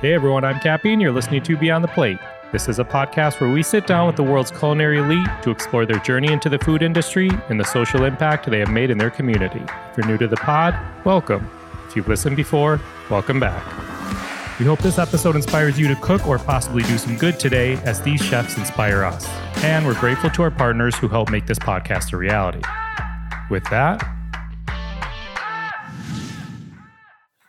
Hey everyone, I'm Cappy, and you're listening to Beyond the Plate. This is a podcast where we sit down with the world's culinary elite to explore their journey into the food industry and the social impact they have made in their community. If you're new to the pod, welcome. If you've listened before, welcome back. We hope this episode inspires you to cook or possibly do some good today as these chefs inspire us. And we're grateful to our partners who help make this podcast a reality. With that,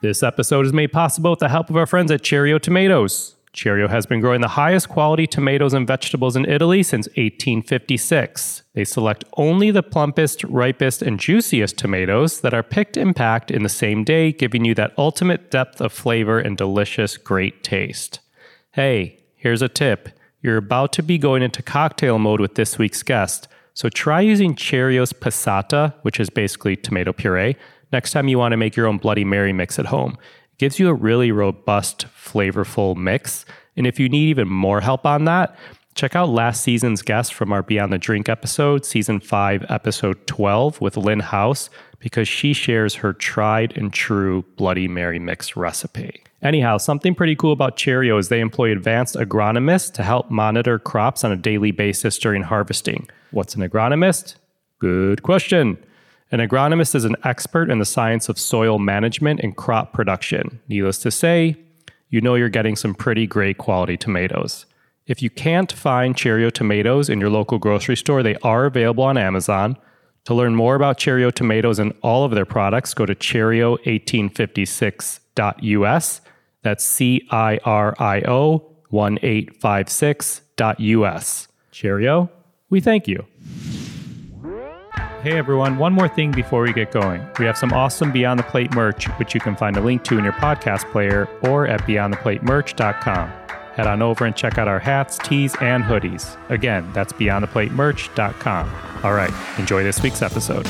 This episode is made possible with the help of our friends at Cirio Tomatoes. Cirio has been growing the highest quality tomatoes and vegetables in Italy since 1856. They select only the plumpest, ripest, and juiciest tomatoes that are picked and packed in the same day, giving you that ultimate depth of flavor and delicious, great taste. Hey, here's a tip. You're about to be going into cocktail mode with this week's guest, so try using Cirio's passata, which is basically tomato puree, next time you want to make your own Bloody Mary mix at home. It gives you a really robust, flavorful mix. And if you need even more help on that, check out last season's guest from our Beyond the Drink episode, season 5, episode 12, with Lynn House, because she shares her tried and true Bloody Mary mix recipe. Anyhow, something pretty cool about Cirio is they employ advanced agronomists to help monitor crops on a daily basis during harvesting. What's an agronomist? Good question. An agronomist is an expert in the science of soil management and crop production. Needless to say, you know you're getting some pretty great quality tomatoes. If you can't find Cirio tomatoes in your local grocery store, they are available on Amazon. To learn more about Cirio tomatoes and all of their products, go to Cirio1856.us. That's C I R I O 1856.us. Cheerio. we thank you. Hey everyone, one more thing before we get going. We have some awesome Beyond the Plate merch, which you can find a link to in your podcast player or at beyondtheplatemerch.com. Head on over and check out our hats, tees, and hoodies. Again, that's beyondtheplatemerch.com. All right, enjoy this week's episode.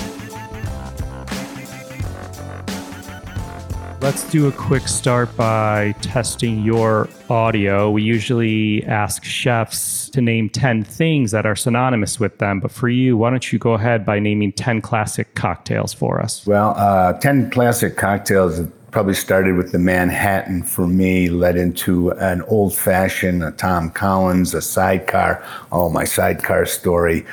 Let's do a quick start by testing your audio. We usually ask chefs to name 10 things that are synonymous with them, but for you, why don't you go ahead by naming 10 classic cocktails for us? Well, uh, 10 classic cocktails probably started with the Manhattan for me, led into an old fashioned, a Tom Collins, a sidecar. Oh, my sidecar story.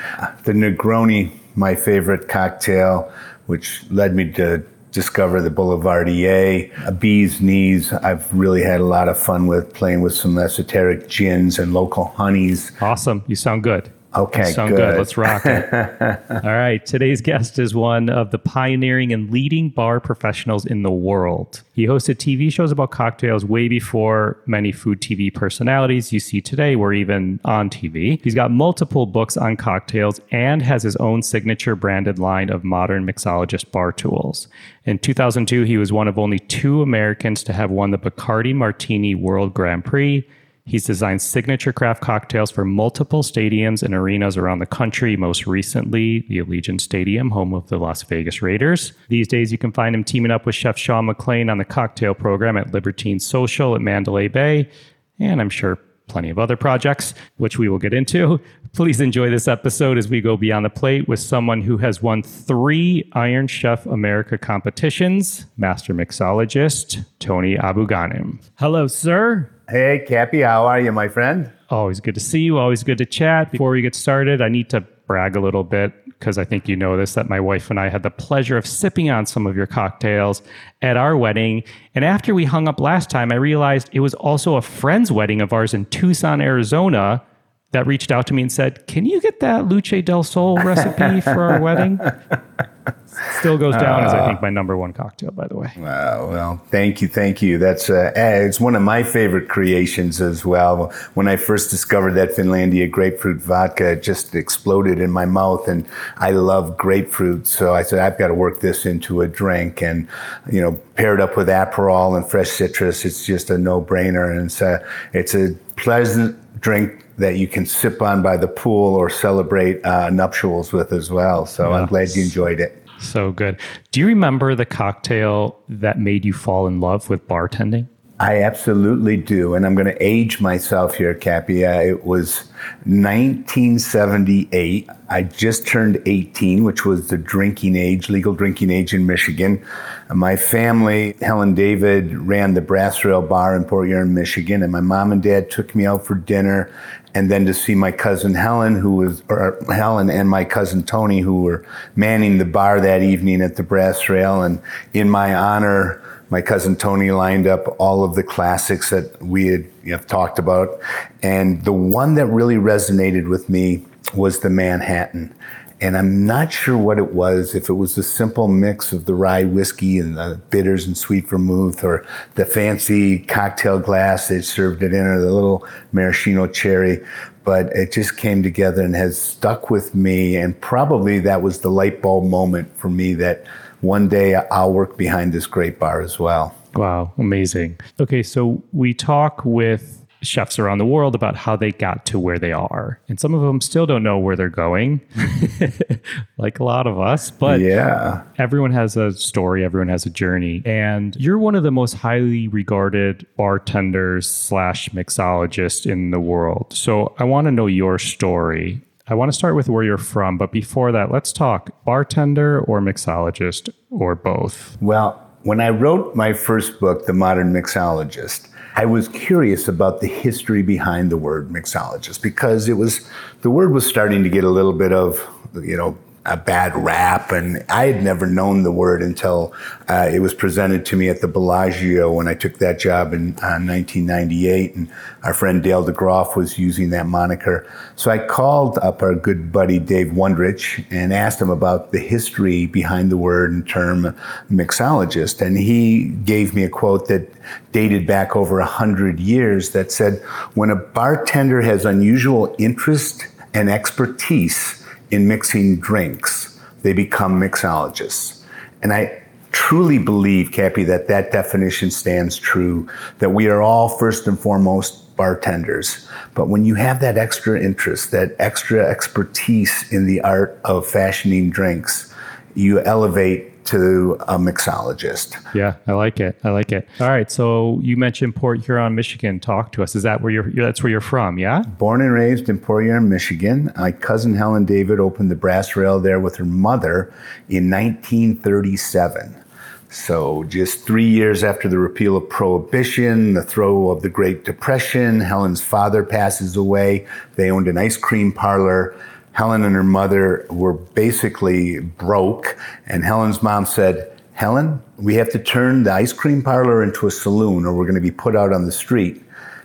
The Negroni, my favorite cocktail, which led me to discover the Boulevardier, a bee's knees. I've really had a lot of fun with playing with some esoteric gins and local honeys. Awesome. You sound good. Okay, sound good. good. Let's rock it. All right. Today's guest is one of the pioneering and leading bar professionals in the world. He hosted TV shows about cocktails way before many food TV personalities you see today were even on TV. He's got multiple books on cocktails and has his own signature branded line of modern mixologist bar tools. In 2002, he was one of only two Americans to have won the Bacardi Martini World Grand Prix He's designed signature craft cocktails for multiple stadiums and arenas around the country, most recently, the Allegiant Stadium, home of the Las Vegas Raiders. These days, you can find him teaming up with Chef Shawn McClain on the cocktail program at Libertine Social at Mandalay Bay, and I'm sure plenty of other projects, which we will get into. Please enjoy this episode as we go beyond the plate with someone who has won three Iron Chef America competitions, master mixologist Tony Abou-Ganim. Hello, sir. Hey, Cappy, how are you, my friend? Always good to see you. Always good to chat. Before we get started, I need to brag a little bit because I think you know this that my wife and I had the pleasure of sipping on some of your cocktails at our wedding. And after we hung up last time, I realized it was also a friend's wedding of ours in Tucson, Arizona that reached out to me and said, Can you get that Luce del Sol recipe for our wedding? Still goes down uh, as I think my number one cocktail, by the way. Uh, well, thank you, thank you. That's uh, eh, it's one of my favorite creations as well. When I first discovered that Finlandia grapefruit vodka, it just exploded in my mouth, and I love grapefruit, so I said I've got to work this into a drink, and you know, paired up with Aperol and fresh citrus, it's just a no-brainer, and it's a it's a pleasant drink that you can sip on by the pool or celebrate uh, nuptials with as well. So I'm glad you enjoyed it. So good. Do you remember the cocktail that made you fall in love with bartending? I absolutely do. And I'm going to age myself here, Cappy. Uh, it was 1978. I just turned 18, which was the drinking age, legal drinking age in Michigan. My family, Helen David, ran the Brass Rail Bar in Port Huron, Michigan, and my mom and dad took me out for dinner and then to see my cousin Helen, who was, or Helen and my cousin Tony, who were manning the bar that evening at the Brass Rail. And in my honor, my cousin Tony lined up all of the classics that we had you know, talked about. And the one that really resonated with me was the Manhattan. And I'm not sure what it was, if it was the simple mix of the rye whiskey and the bitters and sweet vermouth, or the fancy cocktail glass they served it in, or the little maraschino cherry. But it just came together and has stuck with me. And probably that was the light bulb moment for me that one day I'll work behind this great bar as well. Wow, amazing. Okay, so we talk with chefs around the world about how they got to where they are. And some of them still don't know where they're going, like a lot of us. But yeah, everyone has a story, everyone has a journey. And you're one of the most highly regarded bartenders slash mixologists in the world. So I want to know your story I want to start with where you're from, but before that, let's talk bartender or mixologist or both. Well, when I wrote my first book, The Modern Mixologist, I was curious about the history behind the word mixologist because it was the word was starting to get a little bit of, you know, a bad rap. And I had never known the word until uh, it was presented to me at the Bellagio when I took that job in uh, 1998. And our friend Dale DeGroff was using that moniker. So I called up our good buddy Dave Wondrich and asked him about the history behind the word and term mixologist. And he gave me a quote that dated back over a hundred years that said, when a bartender has unusual interest and expertise in mixing drinks, they become mixologists. And I truly believe, Cappy, that that definition stands true, that we are all first and foremost bartenders. But when you have that extra interest, that extra expertise in the art of fashioning drinks, you elevate to a mixologist. Yeah, I like it. I like it. All right. So you mentioned Port Huron, Michigan. Talk to us. Is that where you're? That's where you're from? Yeah. Born and raised in Port Huron, Michigan. My cousin Helen David opened the brass rail there with her mother in 1937. So, just three years after the repeal of Prohibition, the throw of the Great Depression, Helen's father passes away. They owned an ice cream parlor Helen and her mother were basically broke, and Helen's mom said, Helen, we have to turn the ice cream parlor into a saloon or we're going to be put out on the street.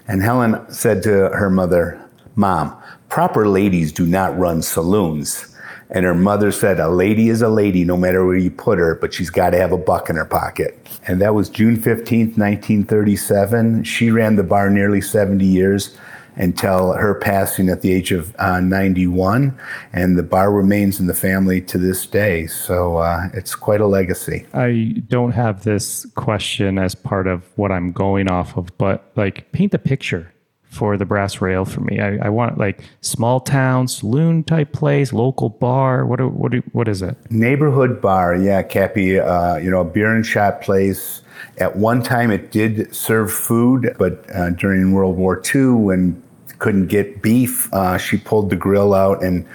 And Helen said to her mother, Mom, proper ladies do not run saloons. And her mother said, A lady is a lady no matter where you put her, but she's got to have a buck in her pocket. And that was June 15th, 1937. She ran the bar nearly 70 years until her passing at the age of uh, 91. And the bar remains in the family to this day. So uh, it's quite a legacy. I don't have this question as part of what I'm going off of, but like paint the picture for the brass rail for me. I, I want like small town saloon type place, local bar. What what what is it? Neighborhood bar, yeah, Cappy. Uh, you know, a beer and shot place. At one time, it did serve food, but uh, during World War II, when couldn't get beef. Uh, she pulled the grill out, and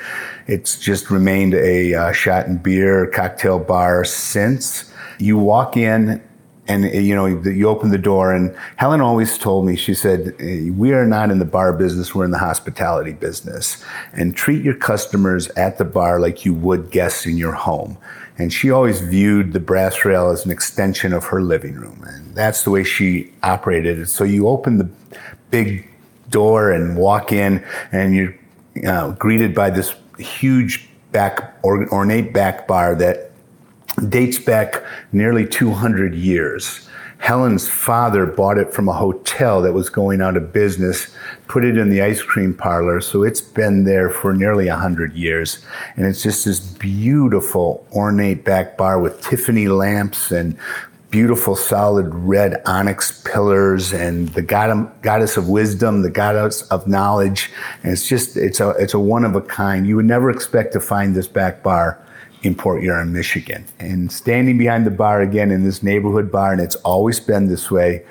it's just remained a uh, shot and beer cocktail bar since. You walk in, and you know you open the door, and Helen always told me she said, "We are not in the bar business; we're in the hospitality business, and treat your customers at the bar like you would guests in your home." And she always viewed the brass rail as an extension of her living room. And that's the way she operated it. So you open the big door and walk in, and you're uh, greeted by this huge back or, ornate back bar that dates back nearly 200 years. Helen's father bought it from a hotel that was going out of business, put it in the ice cream parlor, so it's been there for nearly 100 years. And it's just this beautiful, ornate back bar with Tiffany lamps and beautiful solid red onyx pillars and the god, goddess of wisdom the goddess of knowledge and it's just it's a it's a one of a kind you would never expect to find this back bar in Port Huron, Michigan. And standing behind the bar again in this neighborhood bar, and it's always been this way,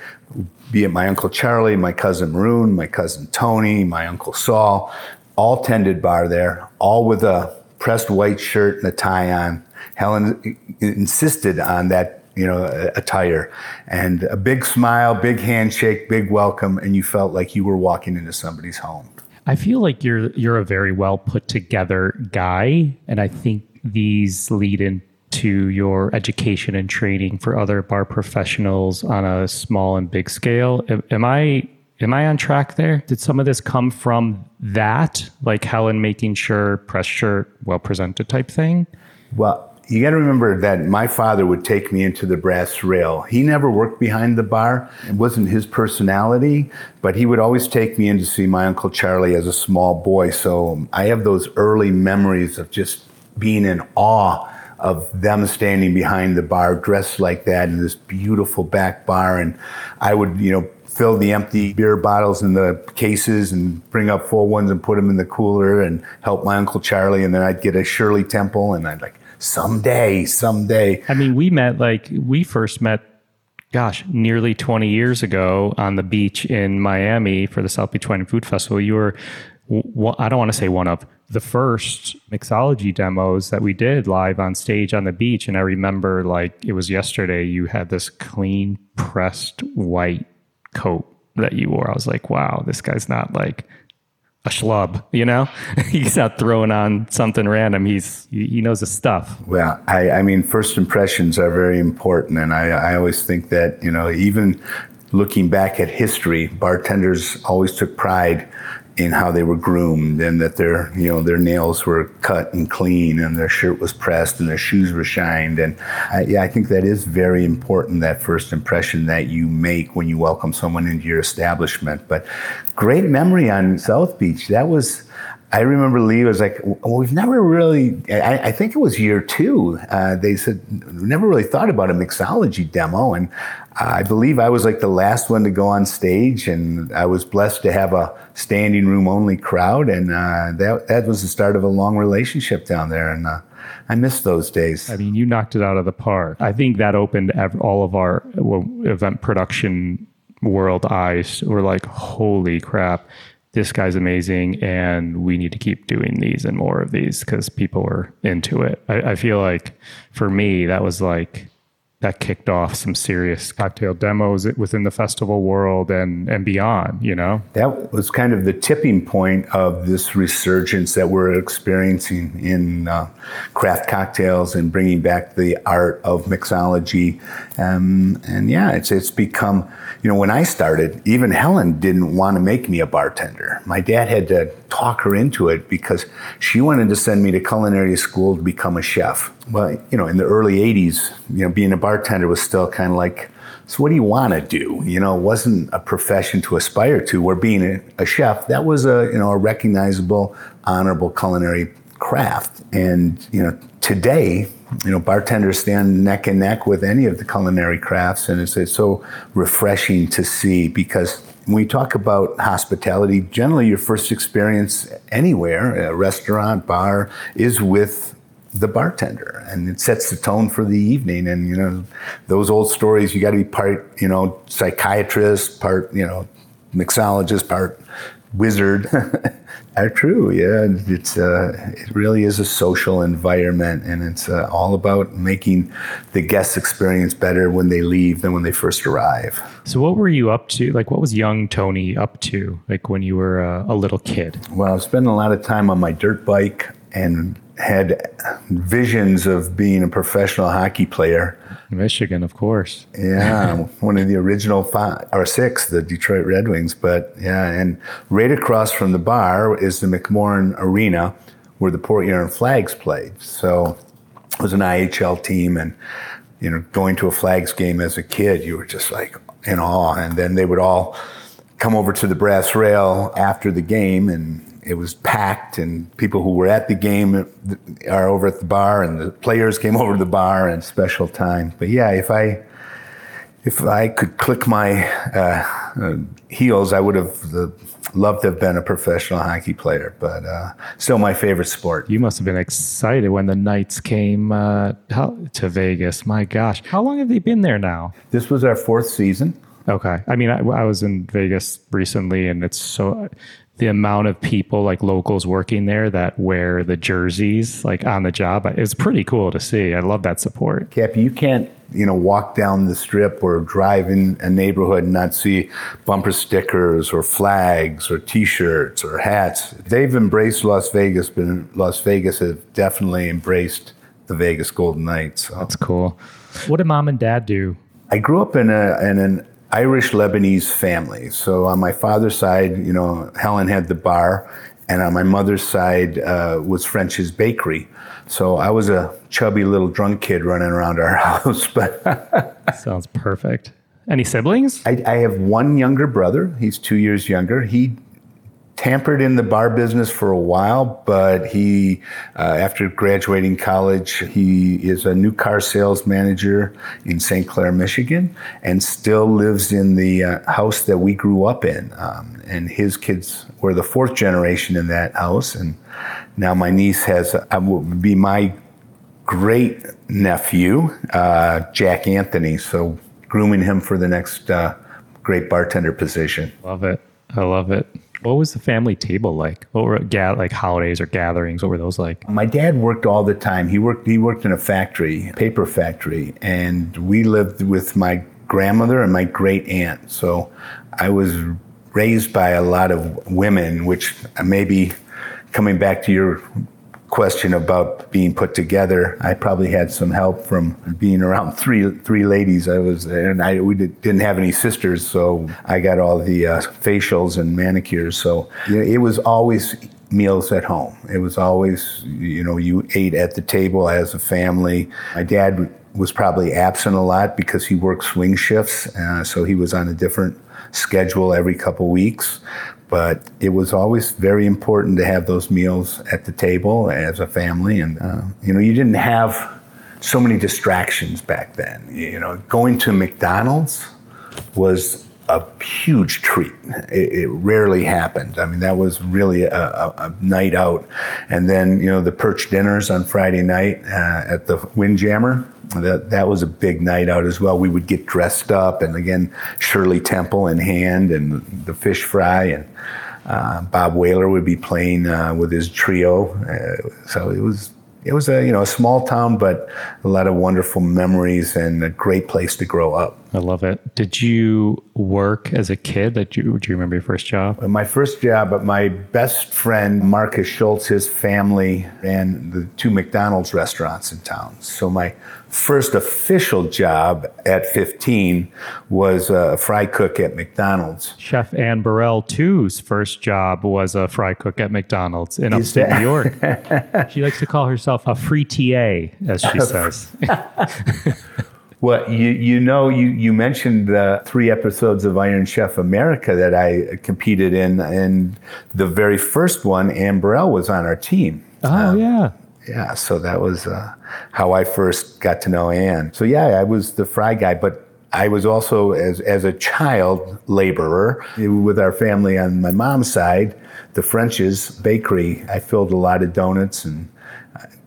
be it my Uncle Charlie, my cousin Maroon, my cousin Tony, my Uncle Saul, all tended bar there, all with a pressed white shirt and a tie on. Helen insisted on that, you know, attire and a big smile, big handshake, big welcome, and you felt like you were walking into somebody's home. I feel like you're you're a very well put together guy, and I think these lead into your education and training for other bar professionals on a small and big scale. Am I am I on track there? Did some of this come from that, like Helen making sure press shirt, well presented type thing? Well, you got to remember that my father would take me into the brass rail. He never worked behind the bar. It wasn't his personality, but he would always take me in to see my Uncle Charlie as a small boy. So I have those early memories of just being in awe of them standing behind the bar dressed like that in this beautiful back bar. And I would, you know, fill the empty beer bottles in the cases and bring up full ones and put them in the cooler and help my Uncle Charlie. And then I'd get a Shirley Temple and I'd like, someday, someday. I mean, we met like, we first met gosh, nearly 20 years ago on the beach in Miami for the South Beach Wine and Food Festival. You were, I don't want to say one of, the first mixology demos that we did live on stage on the beach. And I remember like it was yesterday, you had this clean pressed white coat that you wore. I was like, wow, this guy's not like a schlub, you know? He's not throwing on something random. He's he knows his stuff. Well, I, I mean, first impressions are very important, and I, I always think that you know, even looking back at history, bartenders always took pride in how they were groomed and that their you know their nails were cut and clean and their shirt was pressed and their shoes were shined and I, yeah I think that is very important that first impression that you make when you welcome someone into your establishment but great memory on South Beach that was I remember Lee was like, well, we've never really, I, I think it was year two. Uh, they said, never really thought about a mixology demo. And I believe I was like the last one to go on stage, and I was blessed to have a standing room only crowd. And uh, that, that was the start of a long relationship down there. And uh, I miss those days. I mean, you knocked it out of the park. I think that opened all of our event production world eyes. We're like, holy crap this guy's amazing and we need to keep doing these and more of these because people were into it. I, I, feel like for me, that was like that kicked off some serious cocktail demos within the festival world and and beyond you know? That was kind of the tipping point of this resurgence that we're experiencing in uh, craft cocktails and bringing back the art of mixology. Um, and yeah it's it's become you know when I started even Helen didn't want to make me a bartender. My dad had to talk her into it because she wanted to send me to culinary school to become a chef well you know in the early 80s you know being a bartender was still kind of like, so what do you want to do? You know, it wasn't a profession to aspire to. Where being a, a chef, that was a you know a recognizable, honorable culinary craft. And you know, today, you know, bartenders stand neck and neck with any of the culinary crafts, and it's, it's so refreshing to see because when we talk about hospitality, generally your first experience anywhere, a restaurant, bar, is with the bartender. And it sets the tone for the evening. And you know those old stories you got to be part you know psychiatrist part you know mixologist part wizard. Are true yeah. It's uh, it really is a social environment and it's uh, all about making the guest experience better when they leave than when they first arrive. So what were you up to? Like what was young tony up to like when you were uh, a little kid? Well i was spending a lot of time on my dirt bike and had visions of being a professional hockey player. Michigan, of course. yeah, one of the original five or six, the Detroit Red Wings. But yeah, and right across from the bar is the McMorran Arena, where the Port Huron Flags played. So it was an IHL team, and you know, going to a Flags game as a kid, you were just like in awe. And then they would all come over to the brass rail after the game and it was packed, and people who were at the game are over at the bar, and the players came over to the bar and special time. But yeah, if I if I could click my uh, uh, heels, I would have the love to have been a professional hockey player, but uh, still my favorite sport. You must have been excited when the Knights came uh, to Vegas. My gosh, how long have they been there now? This was our fourth season. Okay, I mean, I, I was in Vegas recently, and it's so the amount of people like locals working there that wear the jerseys like on the job is pretty cool to see. I love that support. Cappy, you can't you know walk down the strip or drive in a neighborhood and not see bumper stickers or flags or T-shirts or hats. They've embraced Las Vegas, but Las Vegas has definitely embraced the Vegas Golden Knights. So. That's cool. What did mom and dad do? I grew up in a in an Irish Lebanese family. So on my father's side, you know, Helen had the bar, and on my mother's side uh, was French's Bakery. So I was a chubby little drunk kid running around our house. But sounds perfect. Any siblings? I, I have one younger brother. He's two years younger. He tampered in the bar business for a while, but he, uh, after graduating college, he is a new car sales manager in St. Clair, Michigan, and still lives in the uh, house that we grew up in. Um, and his kids were the fourth generation in that house, and now my niece has, uh, will be my great nephew, uh, Jack Anthony. So grooming him for the next uh, great bartender position. Love it. I love it. What was the family table like? What were ga- like holidays or gatherings? What were those like? My dad worked all the time. He worked he worked in a factory, paper factory, and we lived with my grandmother and my great aunt. So I was raised by a lot of women, which uh, maybe coming back to your question about being put together, I probably had some help from being around three three ladies. I was there and I we did, not have any sisters, so I got all the uh, facials and manicures. So you know, it was always meals at home. It was always you know you ate at the table as a family. My dad was probably absent a lot because he worked swing shifts, uh, so he was on a different schedule every couple weeks but it was always very important to have those meals at the table as a family. And uh, you know you didn't have so many distractions back then. You know going to mcdonald's was a huge treat it, it rarely happened i mean that was really a, a, a, night out and then you know the perch dinners on friday night uh, at the windjammer that that was a big night out as well. We would get dressed up, and again, Shirley Temple in hand, and the fish fry, and uh, Bob Whaler would be playing uh, with his trio. Uh, so it was it was a you know a small town, but a lot of wonderful memories and a great place to grow up. I love it. Did you work as a kid? That you do you remember your first job? Uh, my first job, but my best friend Marcus Schultz, his family ran the two McDonald's restaurants in town. So my first official job at 15 was a fry cook at McDonald's. Chef Anne Burrell, too's first job was a fry cook at McDonald's in upstate New York. she likes to call herself a free TA, as she says. Well, you you know you you mentioned the three episodes of Iron Chef America that I competed in, and the very first one, Anne Burrell was on our team. Oh um, yeah, yeah, so that was uh, how I first got to know Anne. So yeah, I was the fry guy, but I was also as as a child laborer with our family on my mom's side, the French's bakery. I filled a lot of donuts and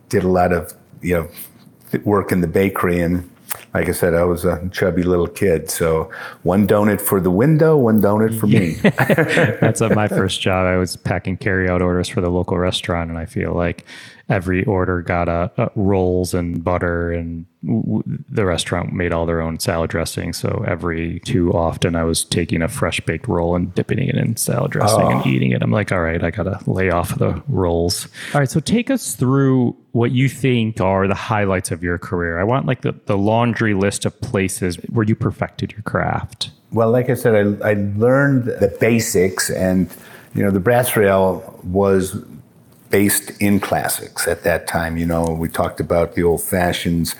did a lot of you know work in the bakery and like I said, I was a chubby little kid. So one donut for the window, one donut for me. That's my first job. I was packing carryout orders for the local restaurant. And I feel like every order got a, a rolls and butter and w- the restaurant made all their own salad dressing. So every too often i was taking a fresh baked roll and dipping it in salad dressing oh. and eating it. I'm like all right i gotta lay off the rolls. All right so take us through what you think are the highlights of your career. I want like the, the laundry list of places where you perfected your craft. Well like i said i, I learned the basics and you know the brass rail was based in classics at that time. You know, we talked about the old fashions,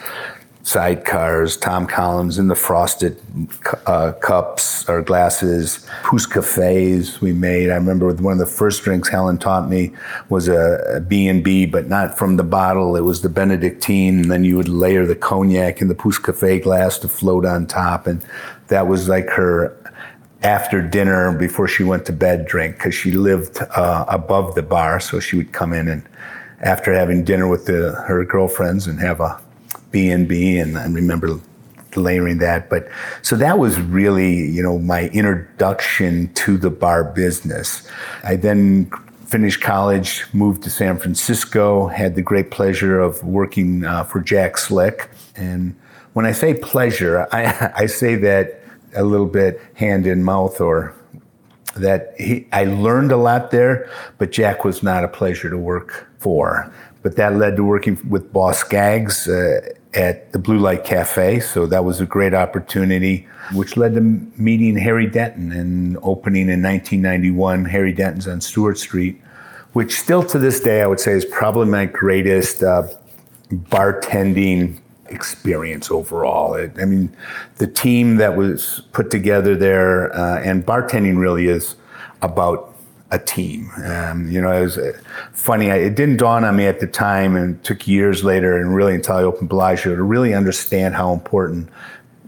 sidecars, Tom Collins in the frosted uh, cups or glasses, Pousse cafes we made. I remember one of the first drinks Helen taught me was a B&B, but not from the bottle. It was the Benedictine, and then you would layer the cognac in the Pousse cafe glass to float on top. And that was like her after dinner before she went to bed drink because she lived uh, above the bar. So she would come in and after having dinner with the, her girlfriends and have a b&b and i remember layering that. But so that was really you know my introduction to the bar business. I then finished college moved to san francisco had the great pleasure of working uh, for jack slick. And when i say pleasure I, I say that a little bit hand in mouth or that he, I learned a lot there, but Jack was not a pleasure to work for. But that led to working with Boz Scaggs uh, at the Blue Light Cafe. So that was a great opportunity, which led to meeting Harry Denton and opening in 1991. Harry Denton's on Steuart Street, which still to this day I would say is probably my greatest uh, bartending experience overall. It, I mean, the team that was put together there, uh, and bartending really is about a team. Um, you know, it was uh, funny. It didn't dawn on me at the time, and took years later, and really until I opened Bellagio to really understand how important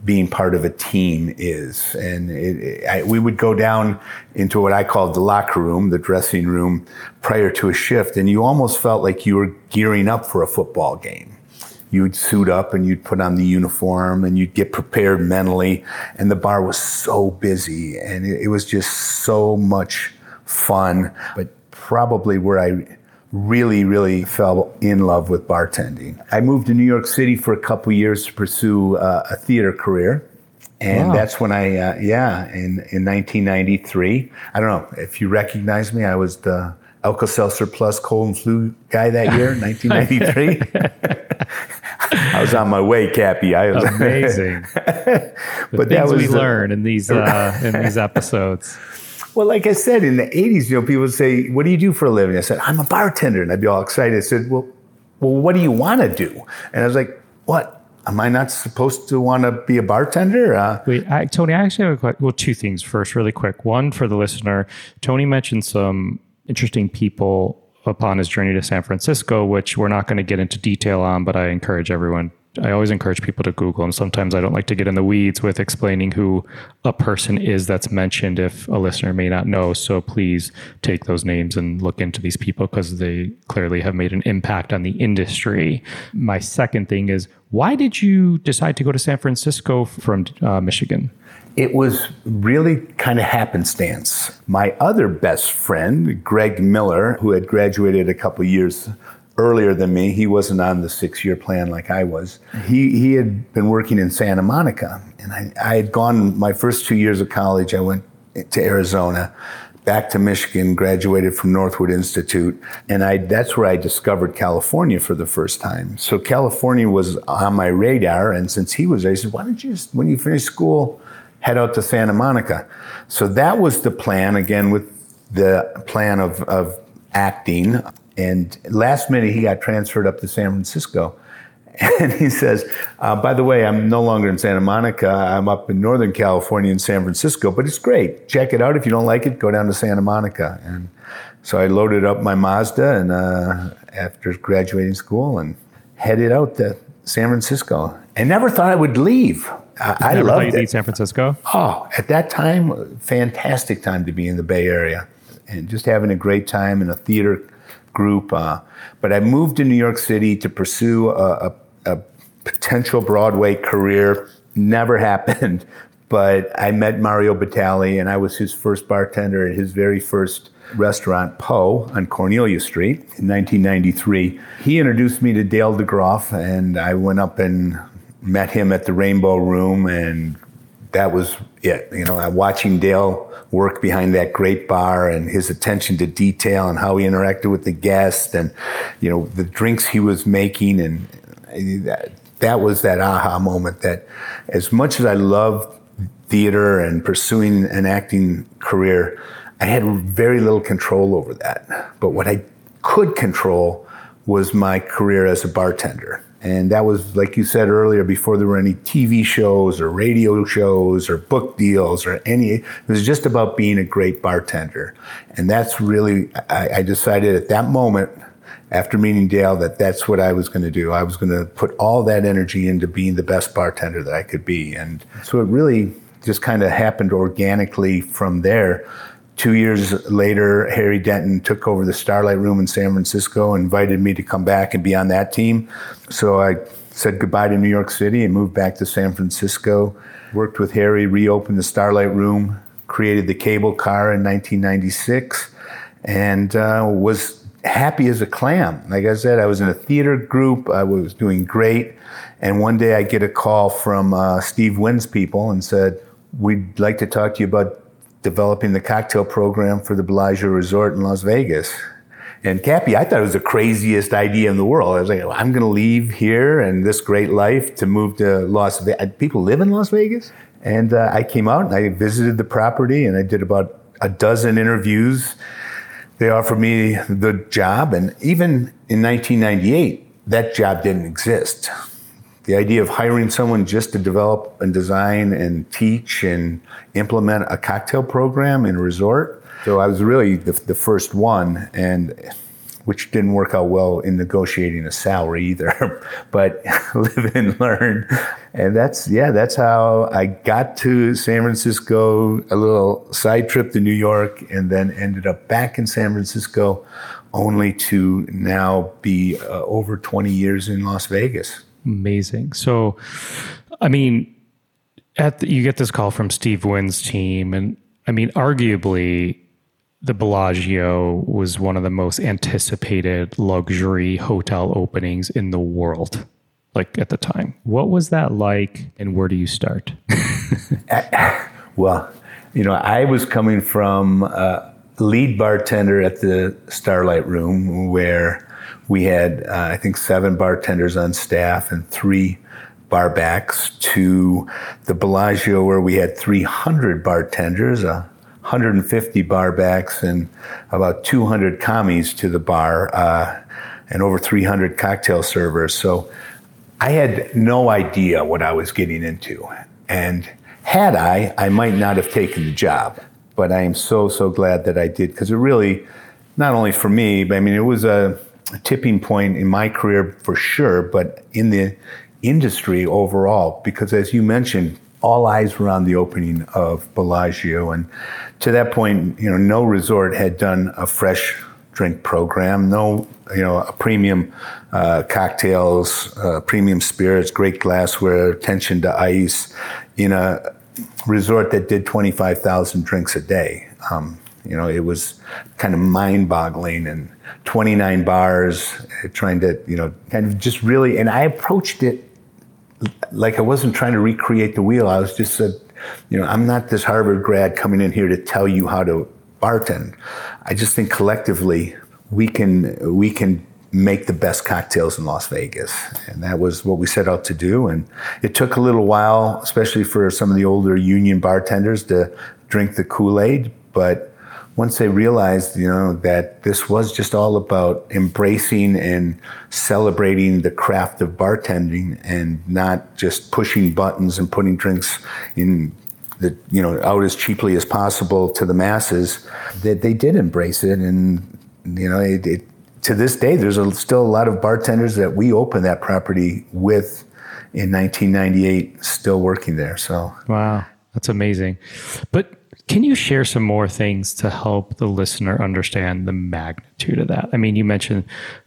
being part of a team is. And it, it, I, we would go down into what I called the locker room, the dressing room, prior to a shift, and you almost felt like you were gearing up for a football game you'd suit up and you'd put on the uniform and you'd get prepared mentally. And the bar was so busy and it, it was just so much fun. But probably where I really, really fell in love with bartending. I moved to New York City for a couple years to pursue uh, a theater career. And wow. that's when I, uh, yeah, in, in 1993. I don't know if you recognize me. I was the Alka Seltzer Plus cold and flu guy that year, 1993. I was on my way, Cappy. I was amazing. but that was we the, learn in these uh, in these episodes. Well, like I said, in the '80s, you know, people would say, "What do you do for a living?" I said, "I'm a bartender," and I'd be all excited. I said, "Well, well, what do you want to do?" And I was like, "What? Am I not supposed to want to be a bartender?" Uh, Wait, I, Tony, I actually have a question. Well, two things. First, really quick. One for the listener. Tony mentioned some interesting people upon his journey to San Francisco, which we're not going to get into detail on, but I encourage everyone. I always encourage people to Google, and sometimes I don't like to get in the weeds with explaining who a person is that's mentioned if a listener may not know. So please take those names and look into these people because they clearly have made an impact on the industry. My second thing is why did you decide to go to San Francisco from uh, Michigan? It was really kind of happenstance. My other best friend, Greg Miller, who had graduated a couple years earlier than me, he wasn't on the six year plan like I was. He, he had been working in Santa Monica. And I, I had gone my first two years of college, I went to Arizona, back to Michigan, graduated from Northwood Institute. And I, that's where I discovered California for the first time. So California was on my radar. And since he was there, he said, Why don't you just, when you finish school, head out to Santa Monica. So that was the plan, again, with the plan of, of acting. And last minute, he got transferred up to San Francisco. And he says, uh, by the way, I'm no longer in Santa Monica. I'm up in Northern California in San Francisco, but it's great. Check it out. If you don't like it, go down to Santa Monica. And so I loaded up my Mazda and uh, after graduating school and headed out to San Francisco. I never thought I would leave. I, I loved it. San Francisco. Oh, at that time, fantastic time to be in the Bay Area, and just having a great time in a theater group. Uh, but I moved to New York City to pursue a, a, a potential Broadway career. Never happened, but I met Mario Batali, and I was his first bartender at his very first restaurant, Po, on Cornelia Street in 1993. He introduced me to Dale DeGroff, and I went up and met him at the Rainbow Room, and that was it. You know, watching Dale work behind that great bar and his attention to detail and how he interacted with the guests and, you know, the drinks he was making. And that, that was that aha moment that as much as I love theater and pursuing an acting career, I had very little control over that. But what I could control was my career as a bartender. And that was, like you said earlier, before there were any TV shows or radio shows or book deals or any. It was just about being a great bartender. And that's really, I, I decided at that moment, after meeting Dale, that that's what I was going to do. I was going to put all that energy into being the best bartender that I could be. And so it really just kind of happened organically from there. Two years later, Harry Denton took over the Starlight Room in San Francisco, invited me to come back and be on that team. So I said goodbye to New York City and moved back to San Francisco. Worked with Harry, reopened the Starlight Room, created the cable car in 1996, and uh, was happy as a clam. Like I said, I was in a theater group, I was doing great. And one day I get a call from uh, Steve Wynn's people and said, We'd like to talk to you about developing the cocktail program for the Bellagio Resort in Las Vegas. And Cappy, I thought it was the craziest idea in the world. I was like, well, I'm going to leave here and this great life to move to Las Vegas. People live in Las Vegas? And uh, I came out and I visited the property and I did about a dozen interviews. They offered me the job. And even in 1998, that job didn't exist the idea of hiring someone just to develop and design and teach and implement a cocktail program in a resort. So I was really the, the first one, and which didn't work out well in negotiating a salary either. but live and learn, and that's yeah, that's how I got to San Francisco. A little side trip to New York, and then ended up back in San Francisco, only to now be uh, over 20 years in Las Vegas amazing. So, I mean, at the, you get this call from Steve Wynn's team, and I mean, arguably, the Bellagio was one of the most anticipated luxury hotel openings in the world, like at the time. What was that like, and where do you start? well, you know, I was coming from uh, lead bartender at the Starlight Room, where we had, uh, I think, seven bartenders on staff and three barbacks to the Bellagio, where we had 300 bartenders, uh, 150 barbacks, and about 200 commies to the bar, uh, and over 300 cocktail servers. So I had no idea what I was getting into. And had I, I might not have taken the job. But I am so, so glad that I did because it really, not only for me, but I mean, it was a tipping point in my career for sure, but in the industry overall, because as you mentioned, all eyes were on the opening of Bellagio. And to that point, you know, no resort had done a fresh drink program, no, you know, a premium uh, cocktails, uh, premium spirits, great glassware, attention to ice in a resort that did 25,000 drinks a day. Um, you know, it was kind of mind boggling and 29 bars, uh, trying to, you know, kind of just really, and I approached it like I wasn't trying to recreate the wheel. I was just said, you know, I'm not this Harvard grad coming in here to tell you how to bartend. I just think collectively we can we can make the best cocktails in Las Vegas. And that was what we set out to do. And it took a little while, especially for some of the older union bartenders to drink the Kool-Aid, but once they realized, you know, that this was just all about embracing and celebrating the craft of bartending and not just pushing buttons and putting drinks in the, you know, out as cheaply as possible to the masses, that they did embrace it. And, you know, it, it, to this day, there's a, still a lot of bartenders that we opened that property with in 1998 still working there. So, wow, that's amazing. But can you share some more things to help the listener understand the magnitude of that? I mean, you mentioned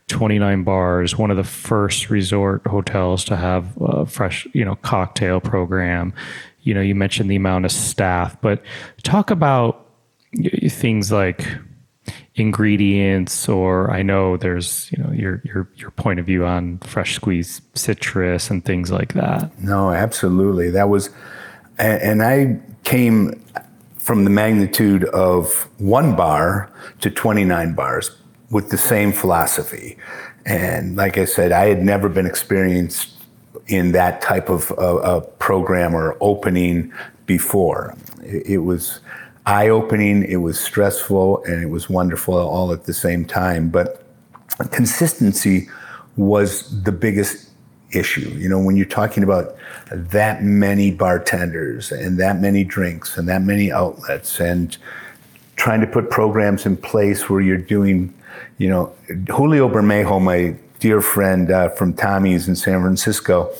29 bars, one of the first resort hotels to have a fresh, you know, cocktail program. You know, you mentioned the amount of staff, but talk about things like ingredients or I know there's, you know, your your your point of view on fresh squeezed citrus and things like that. No, absolutely. That was and I came from the magnitude of one bar to 29 bars with the same philosophy. And like I said, I had never been experienced in that type of a program or opening before. It, it was eye opening, it was stressful, and it was wonderful all at the same time. But consistency was the biggest issue. You know, when you're talking about that many bartenders and that many drinks and that many outlets and trying to put programs in place where you're doing, you know, Julio Bermejo, my dear friend uh, from Tommy's in San Francisco,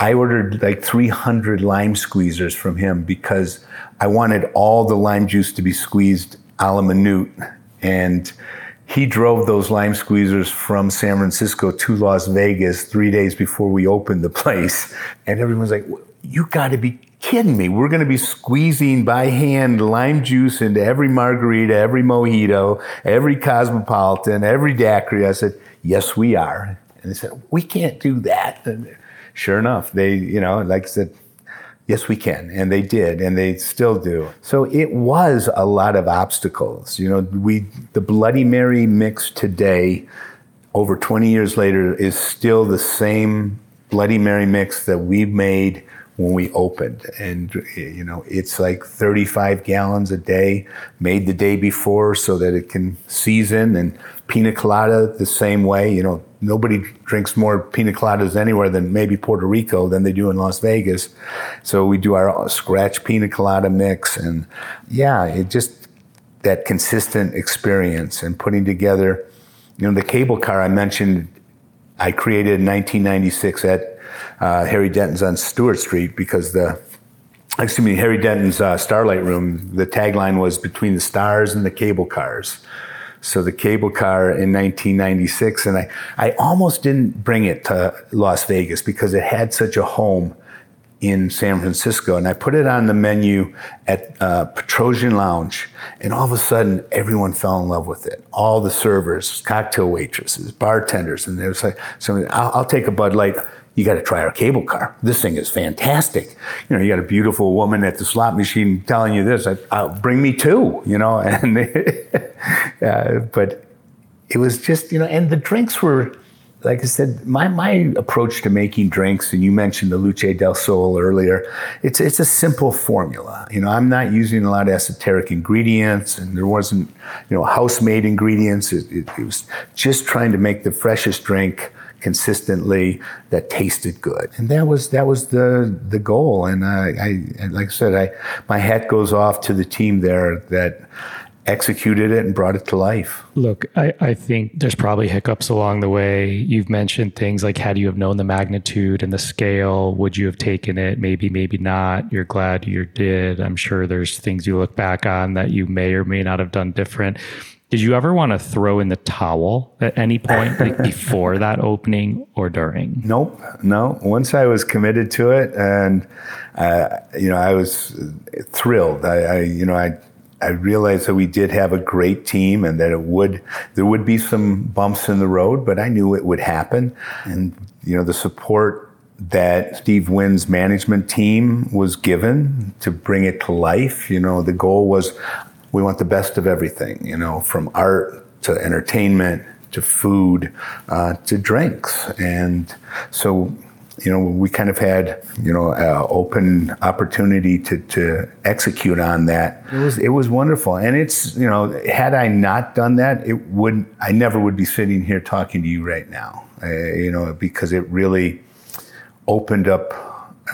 I ordered like 300 lime squeezers from him because I wanted all the lime juice to be squeezed a la minute. And he drove those lime squeezers from San Francisco to Las Vegas three days before we opened the place. And everyone's like, you got to be kidding me. We're going to be squeezing by hand lime juice into every margarita, every mojito, every cosmopolitan, every daiquiri. I said, yes, we are. And they said, we can't do that. And sure enough, they, you know, like I said, Yes, we can. And they did, and they still do. So it was a lot of obstacles. You know, we, the Bloody Mary mix today, over 20 years later, is still the same Bloody Mary mix that we made when we opened. And, you know, it's like 35 gallons a day, made the day before so that it can season. And pina colada the same way. You know, nobody drinks more pina coladas anywhere than maybe Puerto Rico than they do in Las Vegas. So we do our scratch pina colada mix. And yeah, it just, that consistent experience and putting together, you know, the cable car I mentioned, I created in 1996 at uh, Harry Denton's on Steuart Street because the excuse me Harry Denton's uh, Starlight Room. The tagline was between the stars and the cable cars. So the cable car in 1996, and I, I almost didn't bring it to Las Vegas because it had such a home in San Francisco. And I put it on the menu at uh, Petrossian Lounge, and all of a sudden, everyone fell in love with it. All the servers, cocktail waitresses, bartenders, and there was like, so I'll, I'll take a Bud Light you got to try our cable car. This thing is fantastic. You know, you got a beautiful woman at the slot machine telling you this. I, I'll bring me two. You know, and uh, but it was just you know, and the drinks were. Like I said, my, my approach to making drinks, and you mentioned the Luce del Sol earlier, it's, it's a simple formula. You know, I'm not using a lot of esoteric ingredients, and there wasn't, you know, house-made ingredients. It, it, it was just trying to make the freshest drink consistently that tasted good. And that was that was the the goal. And I, I like I said, I my hat goes off to the team there that executed it and brought it to life. Look, I, I think there's probably hiccups along the way. You've mentioned things like had you have known the magnitude and the scale, would you have taken it? Maybe, maybe not. You're glad you did. I'm sure there's things you look back on that you may or may not have done different. Did you ever want to throw in the towel at any point, like before that opening or during? Nope, no. Once I was committed to it, and uh, you know, I was thrilled. I, I, you know, I I realized that we did have a great team, and that it would there would be some bumps in the road, but I knew it would happen, and you know, the support that Steve Wynn's management team was given to bring it to life. You know, the goal was we want the best of everything, you know, from art to entertainment to food uh, to drinks. And so, you know, we kind of had, you know, uh, open opportunity to, to execute on that. It was, it was wonderful. And it's, you know, had I not done that, it would, I never would be sitting here talking to you right now, uh, you know, because it really opened up,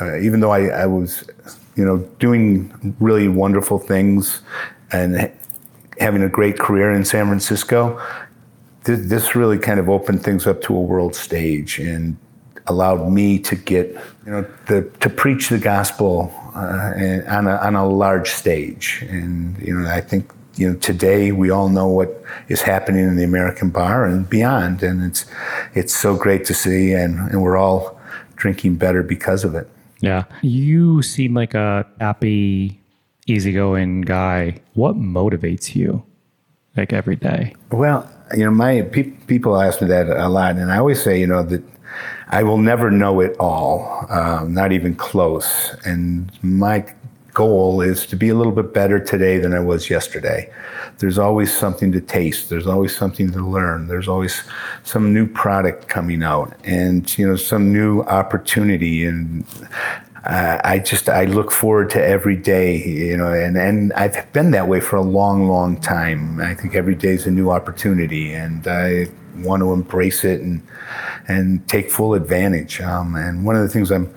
uh, even though I, I was, you know, doing really wonderful things and having a great career in San Francisco, th- this really kind of opened things up to a world stage and allowed me to get, you know, the, to preach the gospel uh, on, a, on a large stage. And, you know, I think, you know, today we all know what is happening in the American bar and beyond. And it's, it's so great to see. And, and we're all drinking better because of it. Yeah. You seem like a happy easygoing guy. What motivates you like every day? Well, you know, my pe- people ask me that a lot, and I always say, you know, that I will never know it all, um, not even close. And my goal is to be a little bit better today than I was yesterday. There's always something to taste. There's always something to learn. There's always some new product coming out, and you know, some new opportunity. And uh, I just I look forward to every day, you know, and, and I've been that way for a long, long time. I think every day is a new opportunity, and I want to embrace it and and take full advantage. Um, and one of the things I'm,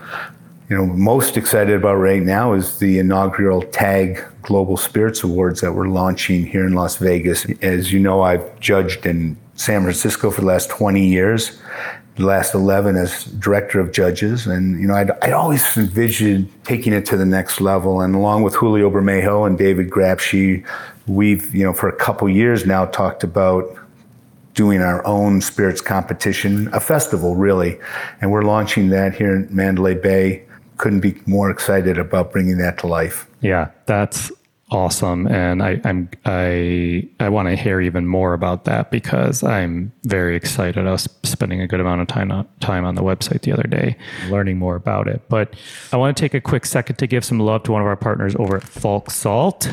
you know, most excited about right now is the inaugural TAG Global Spirits Awards that we're launching here in Las Vegas. As you know, I've judged in San Francisco for the last 20 years the last 11 as director of judges. And, you know, I'd, I'd always envisioned taking it to the next level. And along with Julio Bermejo and David Grapschi, we've, you know, for a couple years now talked about doing our own spirits competition, a festival really. And we're launching that here in Mandalay Bay. Couldn't be more excited about bringing that to life. Yeah, that's awesome, and I, I'm I I want to hear even more about that because I'm very excited. I was spending a good amount of time on, time on the website the other day, learning more about it. But I want to take a quick second to give some love to one of our partners over at Falk Salt.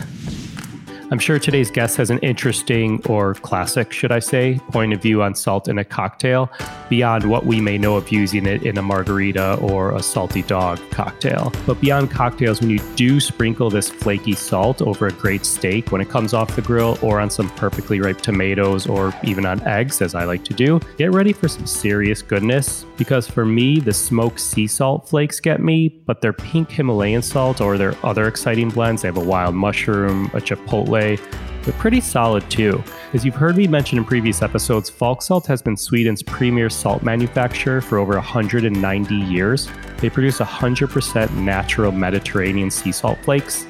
I'm sure today's guest has an interesting or classic, should I say, point of view on salt in a cocktail beyond what we may know of using it in a margarita or a salty dog cocktail. But beyond cocktails, when you do sprinkle this flaky salt over a great steak when it comes off the grill or on some perfectly ripe tomatoes or even on eggs, as I like to do, get ready for some serious goodness. Because for me, the smoked sea salt flakes get me, but their pink Himalayan salt or their other exciting blends, they have a wild mushroom, a chipotle they're pretty solid too. As you've heard me mention in previous episodes, Falk Salt has been Sweden's premier salt manufacturer for over 190 years. They produce 100% natural Mediterranean sea salt flakes.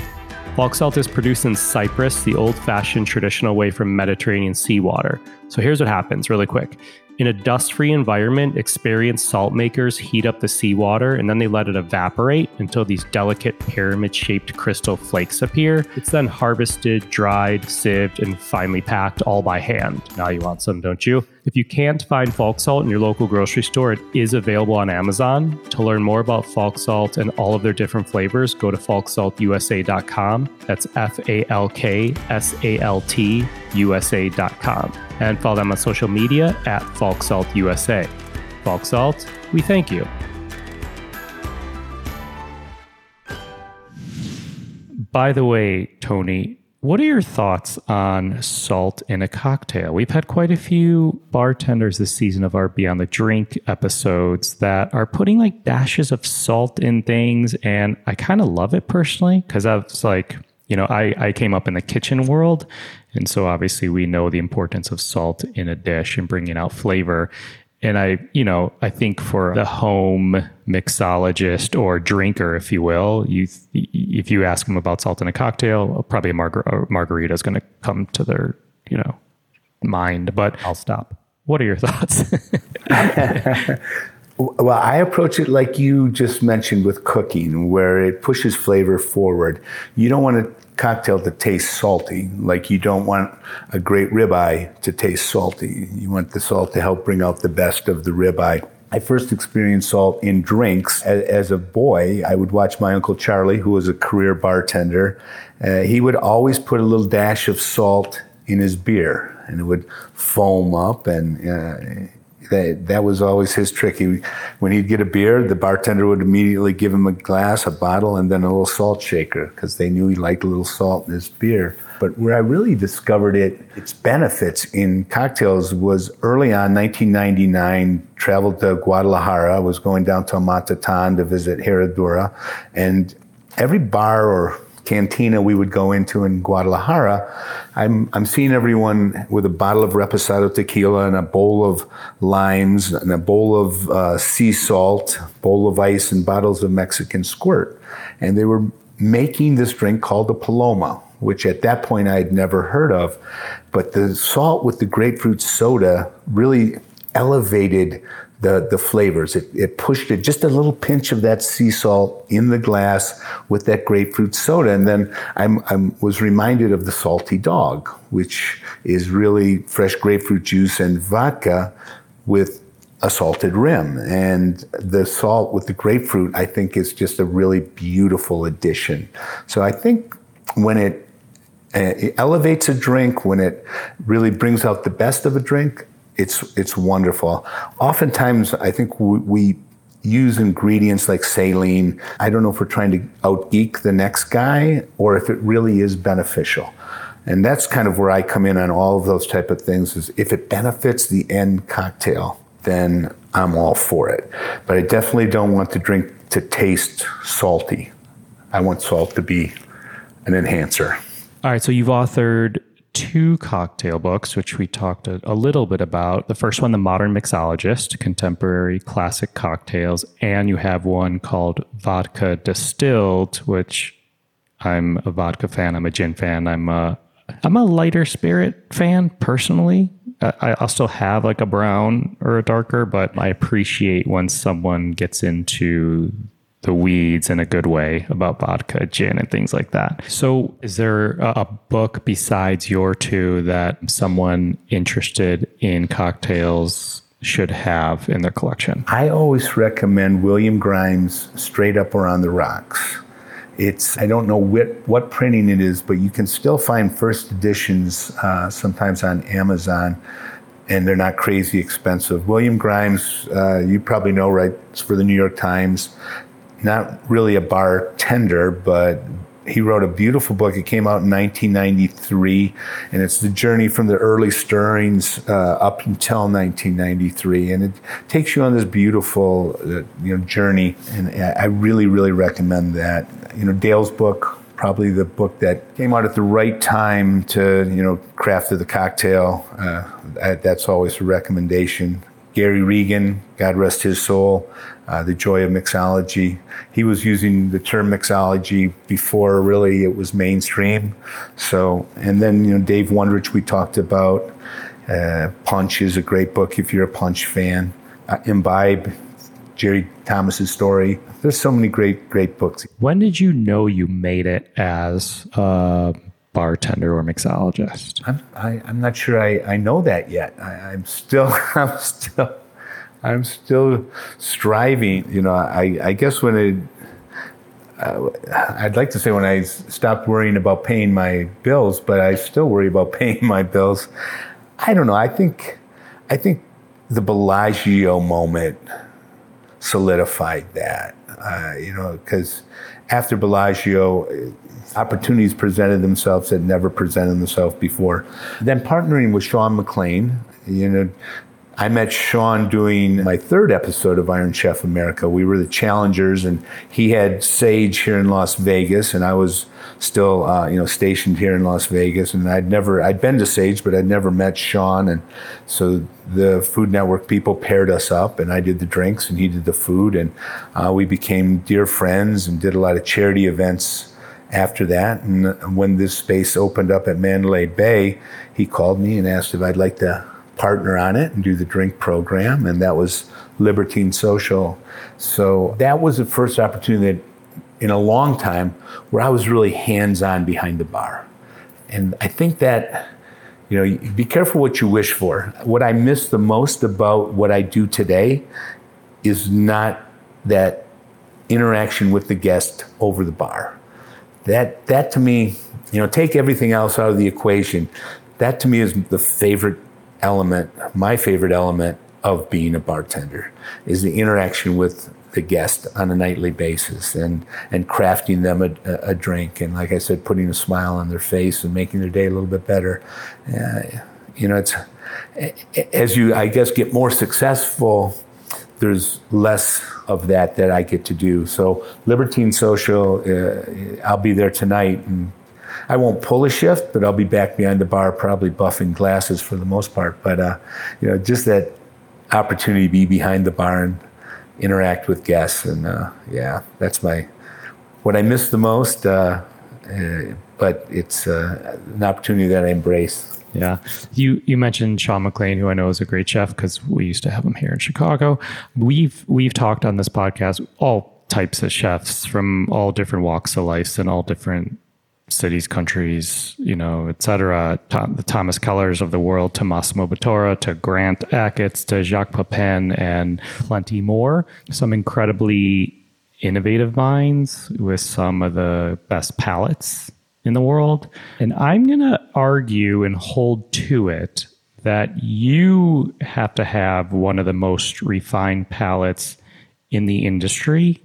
Falk salt is produced in Cyprus, the old fashioned traditional way from Mediterranean seawater. So here's what happens really quick. In a dust free environment, experienced salt makers heat up the seawater and then they let it evaporate until these delicate pyramid shaped crystal flakes appear. It's then harvested, dried, sieved, and finally packed all by hand. Now you want some, don't you? If you can't find Falk Salt in your local grocery store, it is available on Amazon. To learn more about Falk Salt and all of their different flavors, go to falksaltusa.com. That's F A L K S A L T USA.com. And follow them on social media at Falk Salt USA. Falk Salt, we thank you. By the way, Tony, what are your thoughts on salt in a cocktail? We've had quite a few bartenders this season of our Beyond the Drink episodes that are putting like dashes of salt in things. And I kind of love it personally because I was like, you know, I, I came up in the kitchen world. And so obviously we know the importance of salt in a dish and bringing out flavor. And I, you know, I think for the home mixologist or drinker, if you will, you if you ask them about salt in a cocktail, probably a, margar- a margarita is going to come to their, you know, mind. But I'll stop. What are your thoughts? Well, I approach it like you just mentioned with cooking, where it pushes flavor forward. You don't want a cocktail to taste salty, like you don't want a great ribeye to taste salty. You want the salt to help bring out the best of the ribeye. I first experienced salt in drinks as, as, a boy. I would watch my uncle Charlie, who was a career bartender. Uh, he would always put a little dash of salt in his beer, and it would foam up, and uh, that, that was always his trick. He, when he'd get a beer, the bartender would immediately give him a glass, a bottle, and then a little salt shaker because they knew he liked a little salt in his beer. But where I really discovered it, its benefits in cocktails was early on, 1999, traveled to Guadalajara, was going down to Amatitan to visit Herradura, and every bar or cantina we would go into in Guadalajara, I'm, I'm seeing everyone with a bottle of Reposado tequila and a bowl of limes and a bowl of uh, sea salt, bowl of ice, and bottles of Mexican squirt. And they were making this drink called the Paloma, which at that point I had never heard of. But the salt with the grapefruit soda really elevated the, the flavors. It, it pushed it just a little pinch of that sea salt in the glass with that grapefruit soda. And then I was reminded of the salty dog, which is really fresh grapefruit juice and vodka with a salted rim. And the salt with the grapefruit, I think, is just a really beautiful addition. So I think when it, uh, it elevates a drink, when it really brings out the best of a drink, it's it's wonderful. Oftentimes, I think we, we use ingredients like saline. I don't know if we're trying to outgeek the next guy or if it really is beneficial. And that's kind of where I come in on all of those type of things is if it benefits the end cocktail, then I'm all for it. But I definitely don't want the drink to taste salty. I want salt to be an enhancer. All right, so you've authored two cocktail books, which we talked a, a, little bit about. The first one, The Modern Mixologist, Contemporary Classic Cocktails. And you have one called Vodka Distilled, which I'm a vodka fan. I'm a gin fan. I'm a, I'm a lighter spirit fan personally. I, I'll still have like a brown or a darker, but I appreciate when someone gets into the weeds in a good way about vodka, gin, and things like that. So, is there a book besides your two that someone interested in cocktails should have in their collection? I always recommend William Grimes' Straight Up or on the Rocks. It's I don't know what, what printing it is, but you can still find first editions uh, sometimes on Amazon and they're not crazy expensive. William Grimes, uh, you probably know, right? For the New York Times not really a bartender, but he wrote a beautiful book. It came out in 1993, and it's the journey from the early stirrings uh, up until 1993, and it takes you on this beautiful, uh, you know, journey. And I really, really recommend that. You know, Dale's book, probably the book that came out at the right time to, you know, craft the cocktail. Uh, that's always a recommendation. Gary Regan, God rest his soul, uh, The Joy of Mixology. He was using the term mixology before really it was mainstream. So, and then, you know, Dave Wondrich, we talked about. Uh, Punch is a great book if you're a Punch fan. Uh, Imbibe, Jerry Thomas's story. There's so many great, great books. When did you know you made it as a bartender or mixologist? I'm, I, am i am not sure I, I know that yet. I, I'm still, I'm still, I'm still striving. You know, I, I guess when it, uh, I'd like to say when I stopped worrying about paying my bills, but I still worry about paying my bills. I don't know. I think, I think the Bellagio moment solidified that. Uh, you know, because after Bellagio, opportunities presented themselves that never presented themselves before. Then partnering with Shawn McClain, you know, I met Shawn doing my third episode of Iron Chef America. We were the challengers, and he had Sage here in Las Vegas, and I was still, uh, you know, stationed here in Las Vegas. And I'd never, I'd been to Sage, but I'd never met Shawn. And so the Food Network people paired us up, and I did the drinks, and he did the food, and uh, we became dear friends and did a lot of charity events after that. And when this space opened up at Mandalay Bay, he called me and asked if I'd like to partner on it and do the drink program, and that was Libertine Social. So that was the first opportunity that, in a long time where I was really hands on behind the bar. And I think that, you know, be careful what you wish for. What I miss the most about what I do today is not that interaction with the guest over the bar. That, that to me, you know, take everything else out of the equation. That to me is the favorite element, my favorite element of being a bartender is the interaction with the guest on a nightly basis and, and crafting them a, a drink. And like I said, putting a smile on their face and making their day a little bit better. Uh, you know, it's, as you, I guess, get more successful, there's less of that that I get to do. So Libertine Social, uh, I'll be there tonight and I won't pull a shift, but I'll be back behind the bar, probably buffing glasses for the most part. But uh, you know, just that opportunity to be behind the bar and interact with guests, and uh, yeah, that's my what I miss the most. Uh, uh but it's uh, an opportunity that I embrace. Yeah, you you mentioned Shawn McClain, who I know is a great chef because we used to have him here in Chicago. We've we've talked on this podcast all types of chefs from all different walks of life and all different cities, countries, you know, etc. Tom, the Thomas Kellers of the world, to Massimo Bottura, to Grant Achatz, to Jacques Pepin, and plenty more. Some incredibly innovative minds with some of the best palates in the world. And I'm going to argue and hold to it that you have to have one of the most refined palates in the industry.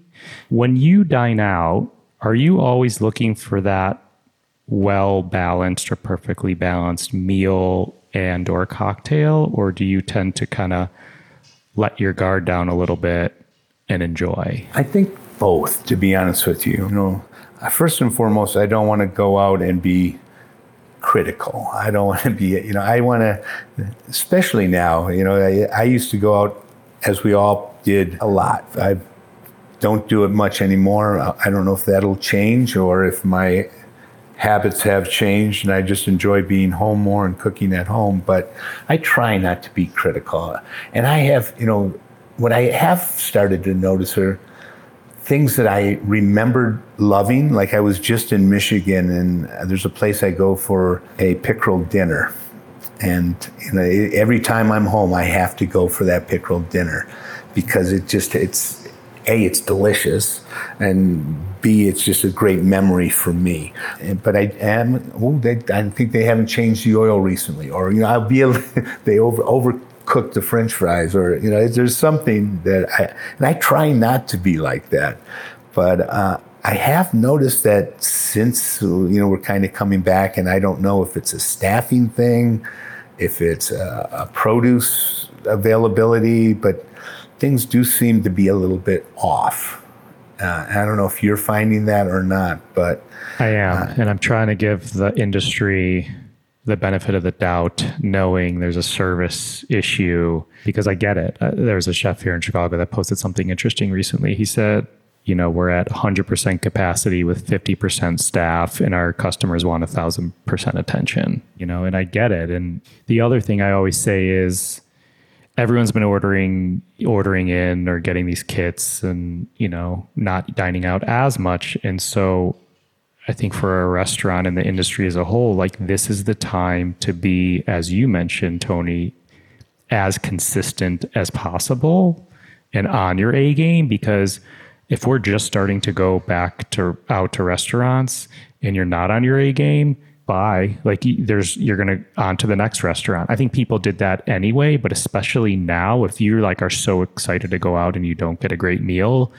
When you dine out, are you always looking for that well balanced or perfectly balanced meal and or cocktail or do you tend to kind of let your guard down a little bit and enjoy i think both to be honest with you you know first and foremost i don't want to go out and be critical. I don't want to be, you know, I want to, especially now, you know, I, I used to go out as we all did a lot. I don't do it much anymore. I don't know if that'll change or if my habits have changed and I just enjoy being home more and cooking at home. But I try not to be critical. And I have, you know, what I have started to notice are things that I remembered loving. Like I was just in Michigan and uh, there's a place I go for a pickerel dinner. And you know, every time I'm home, I have to go for that pickerel dinner because it just, it's, a, it's delicious, and B, it's just a great memory for me. But I am, oh, they, I think they haven't changed the oil recently, or you know, I'll be they over overcook the French fries, or you know, there's something that I and I try not to be like that, but. Uh, I have noticed that since you know we're kind of coming back, and I don't know if it's a staffing thing, if it's a, a produce availability, but things do seem to be a little bit off. Uh, I don't know if you're finding that or not, but I am, uh, and I'm trying to give the industry the benefit of the doubt, knowing there's a service issue because I get it. Uh, there's a chef here in Chicago that posted something interesting recently. He said, you know, we're at 100% capacity with 50% staff, and our customers want thousand percent attention. You know, and I get it. And the other thing I always say is everyone's been ordering ordering in or getting these kits and you know not dining out as much. And so i think for a restaurant and the industry as a whole like this is the time to be as you mentioned tony as consistent as possible and on your a game because if we're just starting to go back to out to restaurants and you're not on your a game buy like there's you're gonna on to the next restaurant. I think people did that anyway but especially now if you like are so excited to go out and you don't get a great meal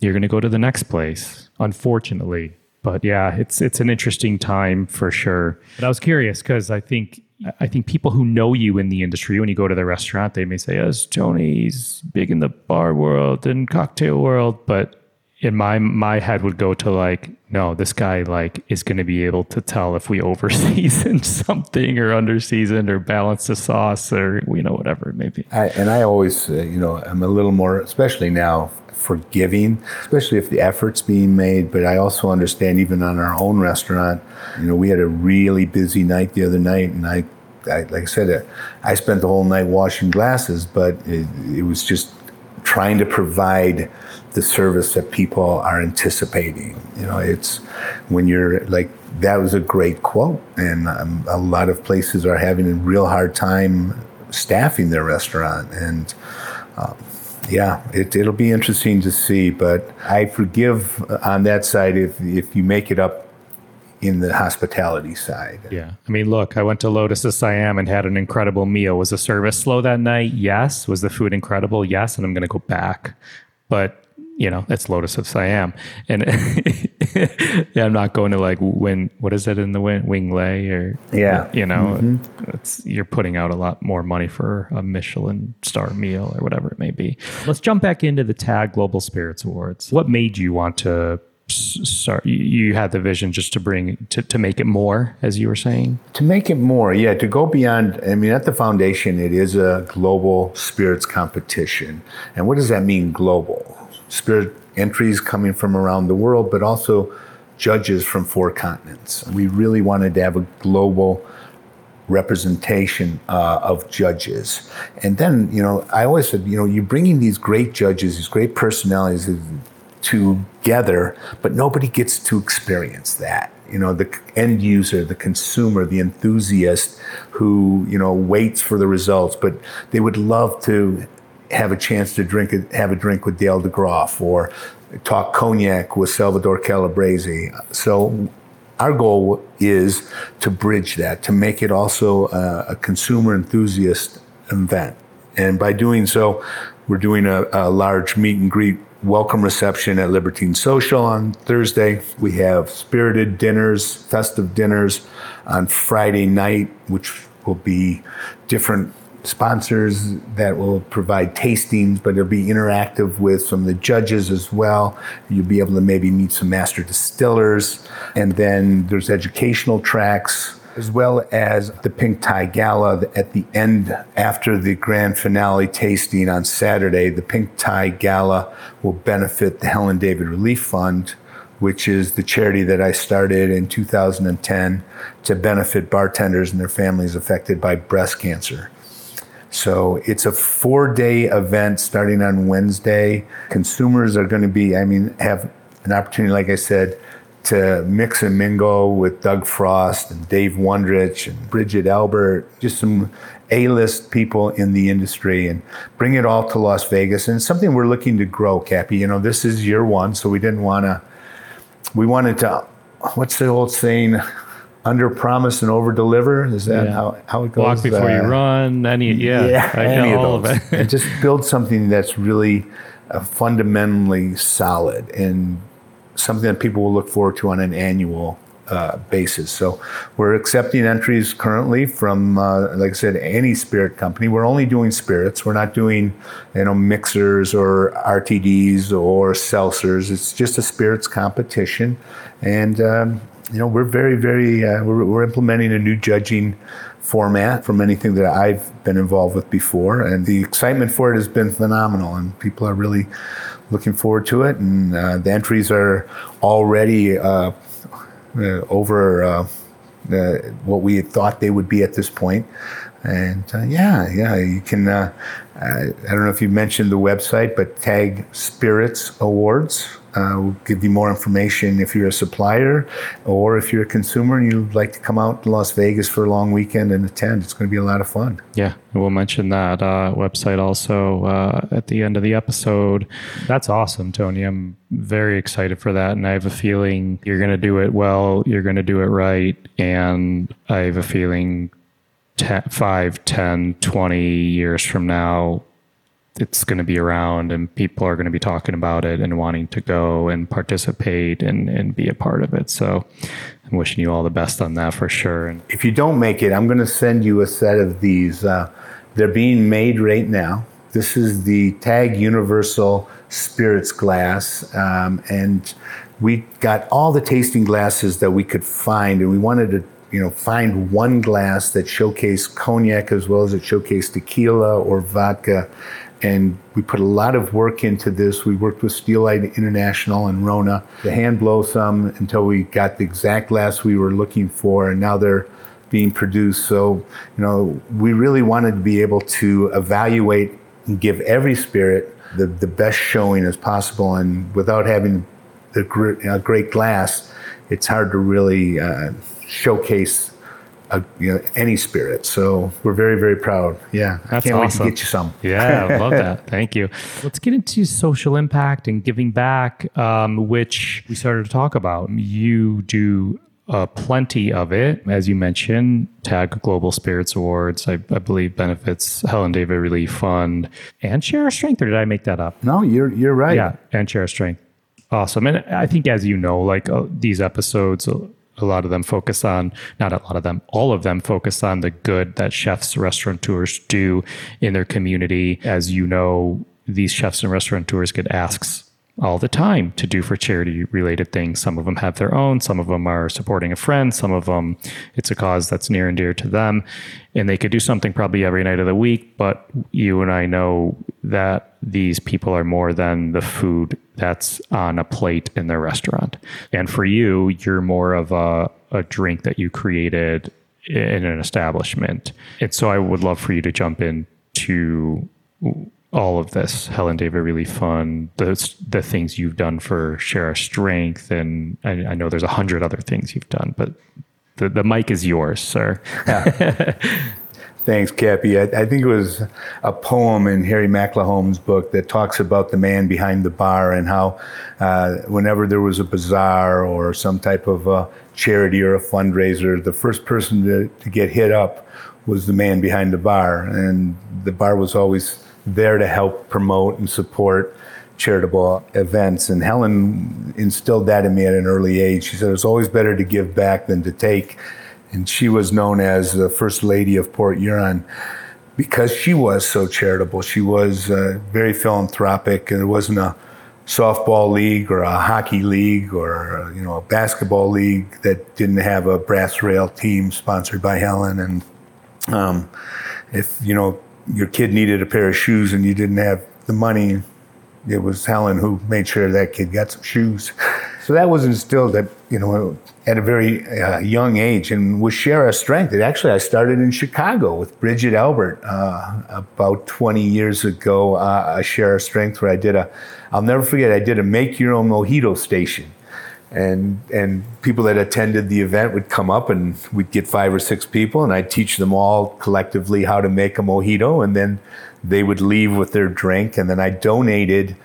you're gonna go to the next place unfortunately. But yeah it's it's an interesting time for sure. But i was curious because i think I think people who know you in the industry, when you go to the restaurant, they may say, "Yes, Tony's big in the bar world and cocktail world," but in my my head would go to like no this guy like is going to be able to tell if we over seasoned something or under seasoned or balance the sauce or you know whatever it may be. I, and i always uh, you know i'm a little more especially now forgiving especially if the effort's being made but i also understand even on our own restaurant you know we had a really busy night the other night and i, I like i said uh, i spent the whole night washing glasses but it, it was just trying to provide the service that people are anticipating. You know, it's when you're like, that was a great quote. And um, a lot of places are having a real hard time staffing their restaurant. And um, yeah, it, it'll be interesting to see. But I forgive on that side if, if you make it up in the hospitality side. Yeah. I mean, look, I went to Lotus of Siam and had an incredible meal. Was the service slow that night? Yes. Was the food incredible? Yes. And I'm going to go back. But, you know, it's Lotus of Siam. And yeah, I'm not going to like win, what is it in the wing, Wing Lei or, yeah, you know, mm-hmm. it's, you're putting out a lot more money for a Michelin star meal or whatever it may be. Let's jump back into the TAG Global Spirits Awards. What made you want to sorry, you had the vision just to bring to, to make it more, as you were saying. To make it more, yeah, to go beyond. I mean, at the foundation, it is a global spirits competition, and what does that mean? Global spirit entries coming from around the world, but also judges from four continents. We really wanted to have a global representation uh, of judges. And then, you know, I always said, you know, you're bringing these great judges, these great personalities, together, but nobody gets to experience that. You know, the end user, the consumer, the enthusiast who, you know, waits for the results, but they would love to have a chance to drink, have a drink with Dale DeGroff or talk cognac with Salvador Calabrese. So our goal is to bridge that, to make it also a, a consumer enthusiast event. And by doing so, we're doing a, a large meet and greet welcome reception at Libertine Social on Thursday. We have spirited dinners, festive dinners on Friday night, which will be different sponsors that will provide tastings, but it'll be interactive with some of the judges as well. You'll be able to maybe meet some master distillers. And then there's educational tracks as well as the Pink Tie Gala at the end after the grand finale tasting on Saturday. The Pink Tie Gala will benefit the Helen David Relief Fund, which is the charity that I started in 2010 to benefit bartenders and their families affected by breast cancer. So it's a four day event starting on Wednesday. Consumers are going to be, I mean, have an opportunity, like I said, to mix and mingle with Doug Frost and Dave Wondrich and Bridget Albert, just some A-list people in the industry and bring it all to Las Vegas. And it's something we're looking to grow, Cappy. You know, this is year one, so we didn't want to, we wanted to, what's the old saying? Under promise and over deliver. Is that yeah. how, how it goes? Walk before uh, you run. Any, yeah, yeah any all of, of it. and just build something that's really uh, fundamentally solid and something that people will look forward to on an annual uh, basis. So we're accepting entries currently from, uh, like I said, any spirit company. We're only doing spirits. We're not doing, you know, mixers or RTDs or seltzers. It's just a spirits competition, and um, you know, we're very, very, uh, we're, we're implementing a new judging format from anything that I've been involved with before, and the excitement for it has been phenomenal, and people are really looking forward to it. And uh, the entries are already uh, uh over uh, uh, what we thought they would be at this point. And yeah, yeah, you can. I don't know if you mentioned the website, but tag Spirits Awards uh, we'll give you more information if you're a supplier or if you're a consumer and you'd like to come out to Las Vegas for a long weekend and attend. It's going to be a lot of fun. Yeah, we'll mention that uh, website also uh, at the end of the episode. That's awesome, Tony. I'm very excited for that. And I have a feeling you're going to do it well, you're going to do it right. And I have a feeling 10, 5, 10, 20 years from now, it's going to be around and people are going to be talking about it and wanting to go and participate and, and be a part of it. So I'm wishing you all the best on that for sure. And if you don't make it, I'm going to send you a set of these. Uh, they're being made right now. This is the Tag Universal Spirits glass. Um, and we got all the tasting glasses that we could find and we wanted to you know, find one glass that showcased cognac as well as it showcased tequila or vodka and we put a lot of work into this. We worked with Steelite International and Rona to hand blow some until we got the exact glass we were looking for, and now they're being produced. So, you know, we really wanted to be able to evaluate and give every spirit the, the best showing as possible. And without having the great, great glass, it's hard to really uh, showcase a, you know, any spirit. So we're very, very proud. Yeah. That's I can't awesome. wait to get you some. Yeah, I love that. Thank you. Let's get into social impact and giving back, um, which we started to talk about. You do uh, plenty of it. As you mentioned, Tag Global Spirits Awards, I, I, believe benefits Helen David Relief Fund and Share Our Strength, or did I make that up? No, you're, you're right. Yeah, and Share Our Strength. Awesome. And I think, as you know, like uh, these episodes, a lot of them focus on not a lot of them all of them focus on the good that chefs restaurateurs do in their community. As you know these chefs and restaurateurs get asks all the time to do for charity related things. Some of them have their own, some of them are supporting a friend, some of them it's a cause that's near and dear to them. And they could do something probably every night of the week, but you and I know that these people are more than the food that's on a plate in their restaurant. And for you, you're more of a, a drink that you created in an establishment. And so I would love for you to jump into all of this, Helen David Relief Fund, the the things you've done for Share Our Strength, and I, I know there's a hundred other things you've done, but the, the mic is yours, sir. Yeah. Thanks, Cappy. I, I, think it was a poem in Harry MacElhone's book that talks about the man behind the bar and how uh, whenever there was a bazaar or some type of a charity or a fundraiser, the first person to, to get hit up was the man behind the bar. And the bar was always there to help promote and support charitable events. And Helen instilled that in me at an early age. She said it's always better to give back than to take. And she was known as the First Lady of Port Huron because she was so charitable. She was uh, very philanthropic, and there wasn't a softball league or a hockey league or you know a basketball league that didn't have a brass rail team sponsored by Helen and um, if you know your kid needed a pair of shoes and you didn't have the money it was Helen who made sure that kid got some shoes. So that was instilled at you know at a very uh, young age. And with share a strength it actually i started in chicago with bridget albert uh, about 20 years ago uh, a share a strength where i did a i'll never forget i did a make your own mojito station and and people that attended the event would come up and we'd get five or six people and I'd teach them all collectively how to make a mojito and then they would leave with their drink and then I donated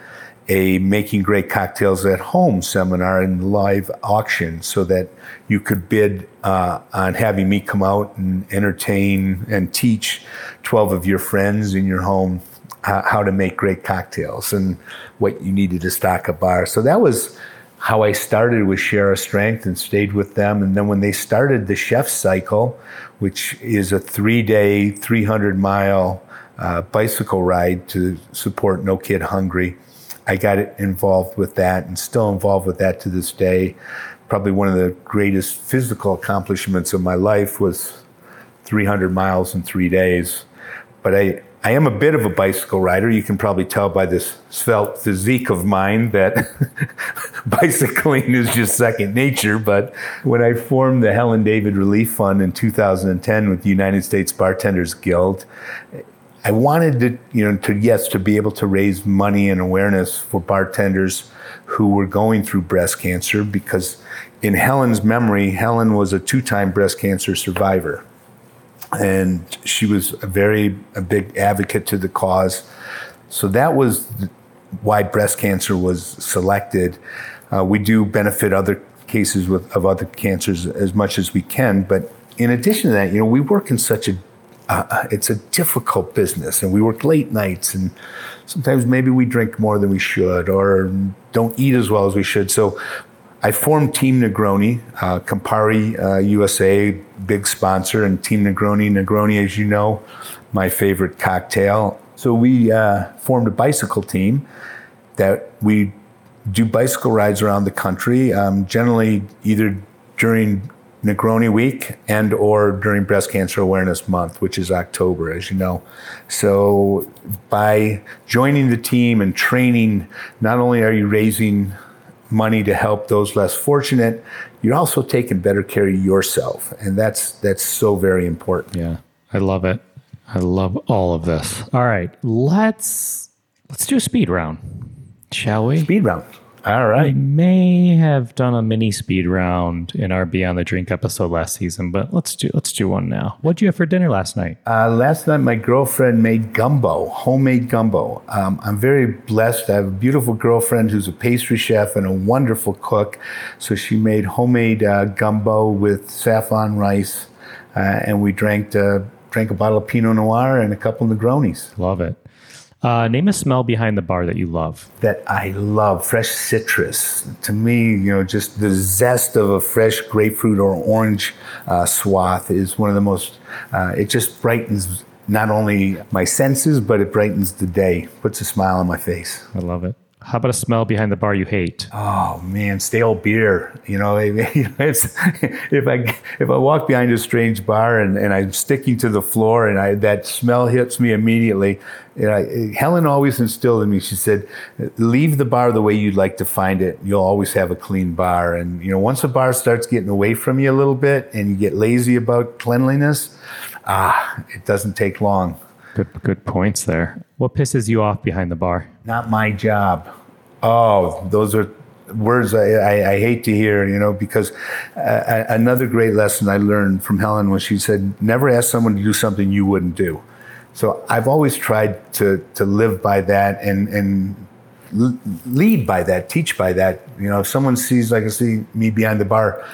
a making great cocktails at home seminar and live auction so that you could bid uh, on having me come out and entertain and teach 12 of your friends in your home how, how to make great cocktails and what you needed to stock a bar. So that was how I started with Share a Strength and stayed with them. And then when they started the chef cycle, which is a three day, 300 mile uh, bicycle ride to support No Kid Hungry, I got involved with that and still involved with that to this day. Probably one of the greatest physical accomplishments of my life was 300 miles in three days. But I, I am a bit of a bicycle rider. You can probably tell by this svelte physique of mine that bicycling is just second nature. But when I formed the Helen David Relief Fund in 2010 with the United States Bartenders Guild, I wanted to, you know, to yes, to be able to raise money and awareness for bartenders who were going through breast cancer because in Helen's memory, Helen was a two-time breast cancer survivor. And she was a very a big advocate to the cause. So that was why breast cancer was selected. Uh, we do benefit other cases with, of other cancers as much as we can, but in addition to that, you know, we work in such a uh, it's a difficult business and we work late nights and sometimes maybe we drink more than we should or don't eat as well as we should so i formed team negroni uh, campari uh, usa big sponsor and team negroni negroni as you know my favorite cocktail so we uh, formed a bicycle team that we do bicycle rides around the country um, generally either during Negroni Week and or during Breast Cancer Awareness Month, which is October, as you know. So by joining the team and training, not only are you raising money to help those less fortunate, you're also taking better care of yourself, and that's that's so very important. Yeah, I love it. I love all of this. All right, let's let's do a speed round, shall we? Speed round. All right. We may have done a mini speed round in our Beyond the Drink episode last season, but let's do let's do one now. What did you have for dinner last night? Uh, last night, my girlfriend made gumbo, homemade gumbo. Um, I'm very blessed. I have a beautiful girlfriend who's a pastry chef and a wonderful cook. So she made homemade uh, gumbo with saffron rice, uh, and we drank uh, drank a bottle of Pinot Noir and a couple of Negronis. Love it. Uh, name a smell behind the bar that you love. That I love fresh citrus. To me, you know, just the zest of a fresh grapefruit or orange uh, swath is one of the most. Uh, it just brightens not only my senses, but it brightens the day. Puts a smile on my face. I love it. How about a smell behind the bar you hate? Oh man, stale beer. You know, it's, if I if I walk behind a strange bar and, and I'm sticking to the floor and I, that smell hits me immediately. You know, Helen always instilled in me. She said, "Leave the bar the way you'd like to find it. You'll always have a clean bar." And you know, once a bar starts getting away from you a little bit and you get lazy about cleanliness, ah, it doesn't take long. Good, good points there. What pisses you off behind the bar? Not my job. Oh, those are words I, I, I hate to hear, you know, because uh, another great lesson I learned from Helen was she said, never ask someone to do something you wouldn't do. So I've always tried to, to live by that and, and lead by that, teach by that. You know, if someone sees, like I see me behind the bar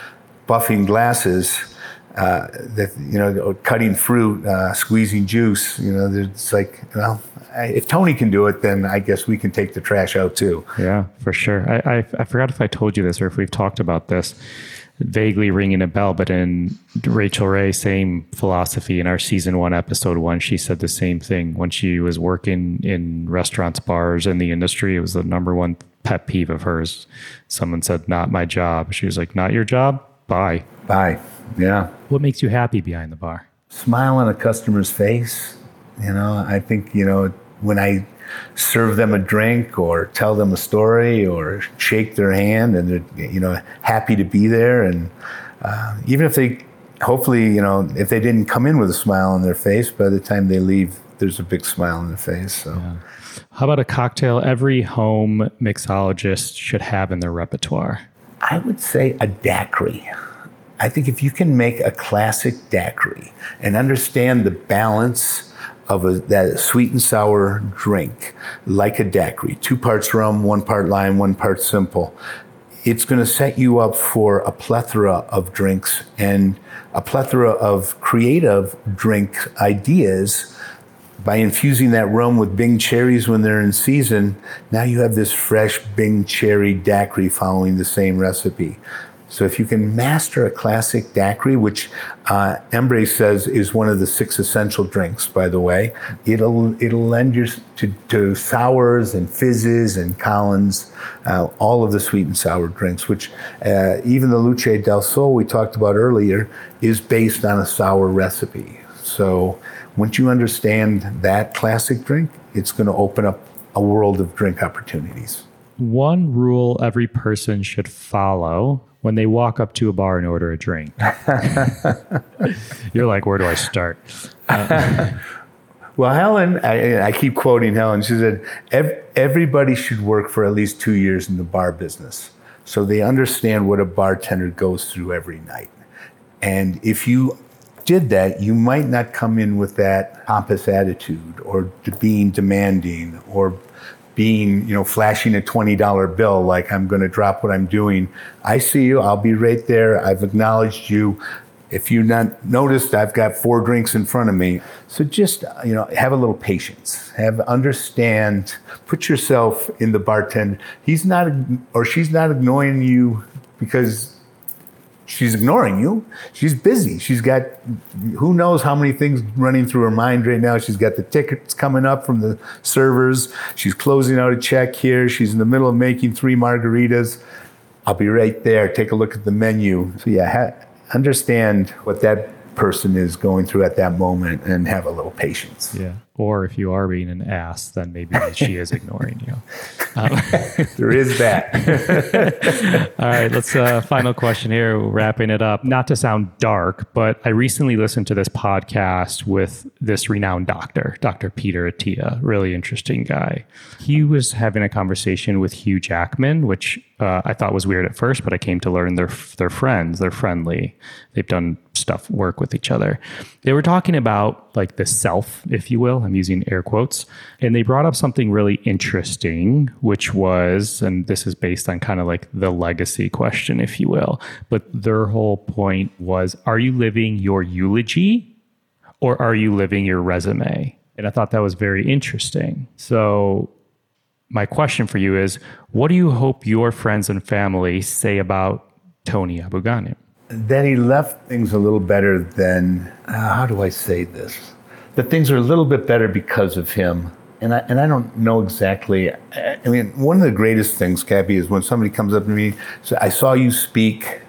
buffing glasses, uh, that you know, cutting fruit, uh, squeezing juice. You know, it's like, well, if Tony can do it, then I guess we can take the trash out too. Yeah, for sure. I, I, I forgot if I told you this or if we've talked about this. Vaguely ringing a bell, but in Rachael Ray, same philosophy. In our season one, episode one, she said the same thing when she was working in restaurants, bars, in the industry. It was the number one pet peeve of hers. Someone said, "Not my job." She was like, "Not your job." Bye. Bye. Yeah. What makes you happy behind the bar? Smile on a customer's face. You know, I think, you know, when I serve them a drink or tell them a story or shake their hand and they're, you know, happy to be there. And uh, even if they, hopefully, you know, if they didn't come in with a smile on their face, by the time they leave, there's a big smile on their face. So. Yeah. How about a cocktail every home mixologist should have in their repertoire? I would say a daiquiri. I think if you can make a classic daiquiri and understand the balance of a, that sweet and sour drink, like a daiquiri, two parts rum, one part lime, one part simple, it's going to set you up for a plethora of drinks and a plethora of creative drink ideas by infusing that rum with Bing cherries when they're in season, now you have this fresh Bing cherry daiquiri following the same recipe. So if you can master a classic daiquiri, which uh, Embury says is one of the six essential drinks, by the way, it'll it'll lend you to, to sours and fizzes and Collins, uh, all of the sweet and sour drinks. Which uh, even the Luce del Sol we talked about earlier is based on a sour recipe. So once you understand that classic drink, it's going to open up a world of drink opportunities. One rule every person should follow when they walk up to a bar and order a drink. You're like, where do I start? Uh, well, Helen, I, I, keep quoting Helen. She said, everybody should work for at least two years in the bar business so they understand what a bartender goes through every night. And if you did that, you might not come in with that pompous attitude or being demanding or being, you know, flashing a $20 bill like I'm going to drop what I'm doing. I see you. I'll be right there. I've acknowledged you. If you not noticed, I've got four drinks in front of me. So just, you know, have a little patience. Have understand, put yourself in the bartender. He's not, or she's not ignoring you because she's ignoring you. She's busy. She's got who knows how many things running through her mind right now. She's got the tickets coming up from the servers. She's closing out a check here. She's in the middle of making three margaritas. I'll be right there. Take a look at the menu. So yeah, ha- understand what that person is going through at that moment and have a little patience. Yeah. Or if you are being an ass, then maybe she is ignoring you. Um, there is that. All right, let's uh, final question here, wrapping it up. Not to sound dark, but I recently listened to this podcast with this renowned doctor, Dr. Peter Attia, really interesting guy. He was having a conversation with Hugh Jackman, which uh, I thought was weird at first, but I came to learn they're they're friends. They're friendly. They've done stuff work with each other. They were talking about like the self, if you will. I'm using air quotes, and they brought up something really interesting, which was, and this is based on kind of like the legacy question, if you will. But their whole point was, are you living your eulogy, or are you living your resume? And I thought that was very interesting. So my question for you is what do you hope your friends and family say about Tony Abou-Ganim? That he left things a little better than, uh, how do I say this? That things are a little bit better because of him. And I, and I don't know exactly. I mean, one of the greatest things, Cappy, is when somebody comes up to me, says, I saw you speak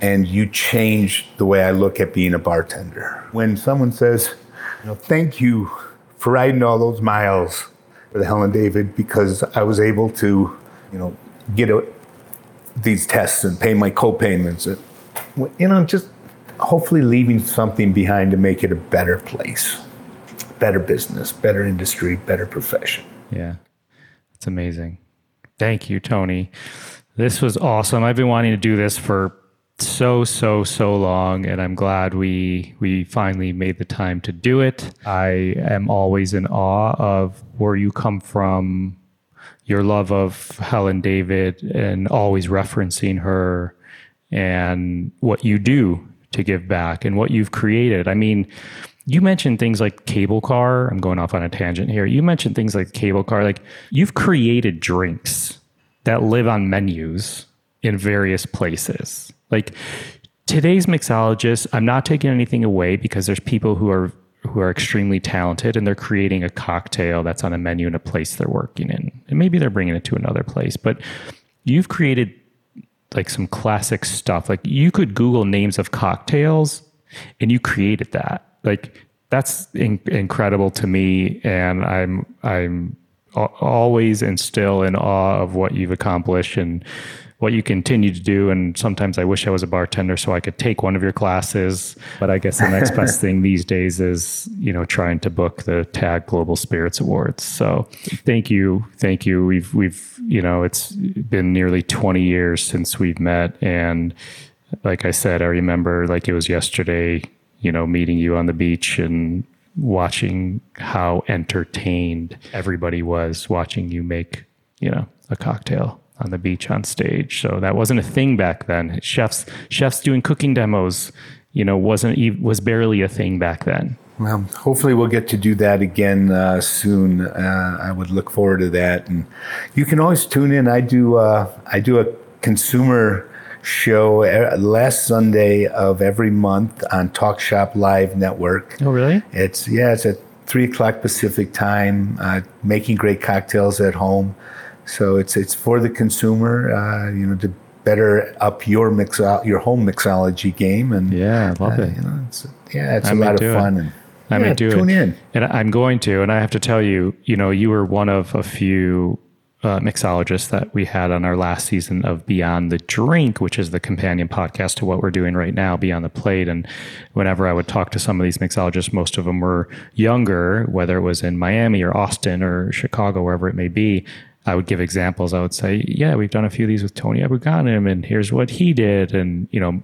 and you changed the way I look at being a bartender. When someone says, you know, thank you for riding all those miles for the Helen David because I was able to, you know, get a, these tests and pay my co-payments. You know, just hopefully leaving something behind to make it a better place, better business, better industry, better profession. Yeah, it's amazing. Thank you, Tony. This was awesome. I've been wanting to do this for so so so long and i'm glad we we finally made the time to do it i am always in awe of where you come from your love of helen david and always referencing her and what you do to give back and what you've created. I mean you mentioned things like cable car. I'm going off on a tangent here. You mentioned things like cable car. Like you've created drinks that live on menus in various places. Like today's mixologists, I'm not taking anything away because there's people who are who are extremely talented and they're creating a cocktail that's on a menu in a place they're working in. And maybe they're bringing it to another place, but you've created like some classic stuff. Like you could Google names of cocktails and you created that. Like that's in- incredible to me. And I'm, I'm always and still in awe of what you've accomplished and what you continue to do. And sometimes I wish I was a bartender so I could take one of your classes. But I guess the next best thing these days is, you know, trying to book the TAG Global Spirits Awards. So thank you. Thank you. We've, we've, you know, it's been nearly 20 years since we've met. And like I said, I remember like it was yesterday, you know, meeting you on the beach and watching how entertained everybody was watching you make, you know, a cocktail on the beach on stage. So that wasn't a thing back then. Chefs chefs doing cooking demos, you know, wasn't was barely a thing back then. Well, hopefully we'll get to do that again uh, soon. Uh, I would look forward to that, and you can always tune in. I do uh, I do a consumer show last Sunday of every month on Talk Shop Live Network. Oh, really? It's yeah, it's at three o'clock Pacific time. Uh, making great cocktails at home. So it's it's for the consumer, uh, you know, to better up your mix your home mixology game. And yeah, I love uh, it. You know, it's, yeah, it's I a lot of fun. It. And, I yeah, may do tune it. in. And I'm going to. And I have to tell you, you know, you were one of a few uh, mixologists that we had on our last season of Beyond the Drink, which is the companion podcast to what we're doing right now, Beyond the Plate. And whenever I would talk to some of these mixologists, most of them were younger, whether it was in Miami or Austin or Chicago, wherever it may be. I would give examples. I would say, yeah, we've done a few of these with Tony Abou-Ganim, and here's what he did. And, you know,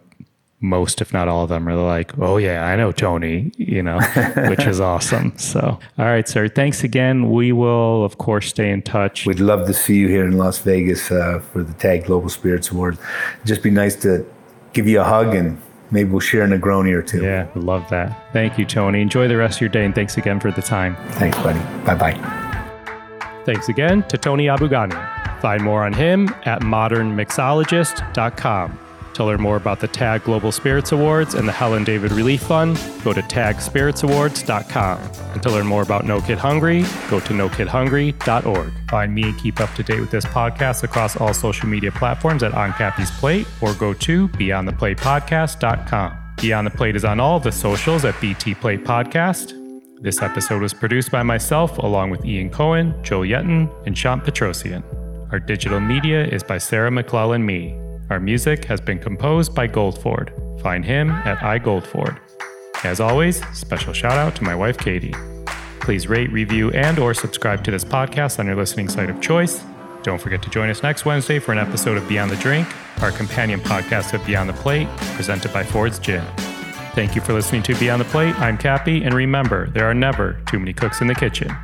most, if not all of them, are like, oh, yeah, I know Tony, you know, which is awesome. So, all right, sir. Thanks again. We will, of course, stay in touch. We'd love to see you here in Las Vegas uh, for the TAG Global Spirits Awards. Just be nice to give you a hug and maybe we'll share a Negroni or two. Yeah, love that. Thank you, Tony. Enjoy the rest of your day, and thanks again for the time. Thanks, buddy. Bye bye. Thanks again to Tony Abou-Ganim. Find more on him at modernmixologist.com. To learn more about the TAG Global Spirits Awards and the Helen David Relief Fund, go to tagspiritsawards.com. And to learn more about No Kid Hungry, go to nokidhungry.org. Find me and keep up to date with this podcast across all social media platforms at On Cappy's Plate or go to beyondtheplatepodcast.com. Beyond the Plate is on all the socials at BT Plate Podcast. This episode was produced by myself, along with Ian Cohen, Joel Yetton, and Shant Petrosian. Our digital media is by Sarah McClellan Me. Our music has been composed by Goldford. Find him at iGoldford. As always, special shout out to my wife Katie. Please rate, review, and or subscribe to this podcast on your listening site of choice. Don't forget to join us next Wednesday for an episode of Beyond the Drink, our companion podcast of Beyond the Plate, presented by Ford's Gin. Thank you for listening to Beyond the Plate. I'm Cappy, and remember, there are never too many cooks in the kitchen.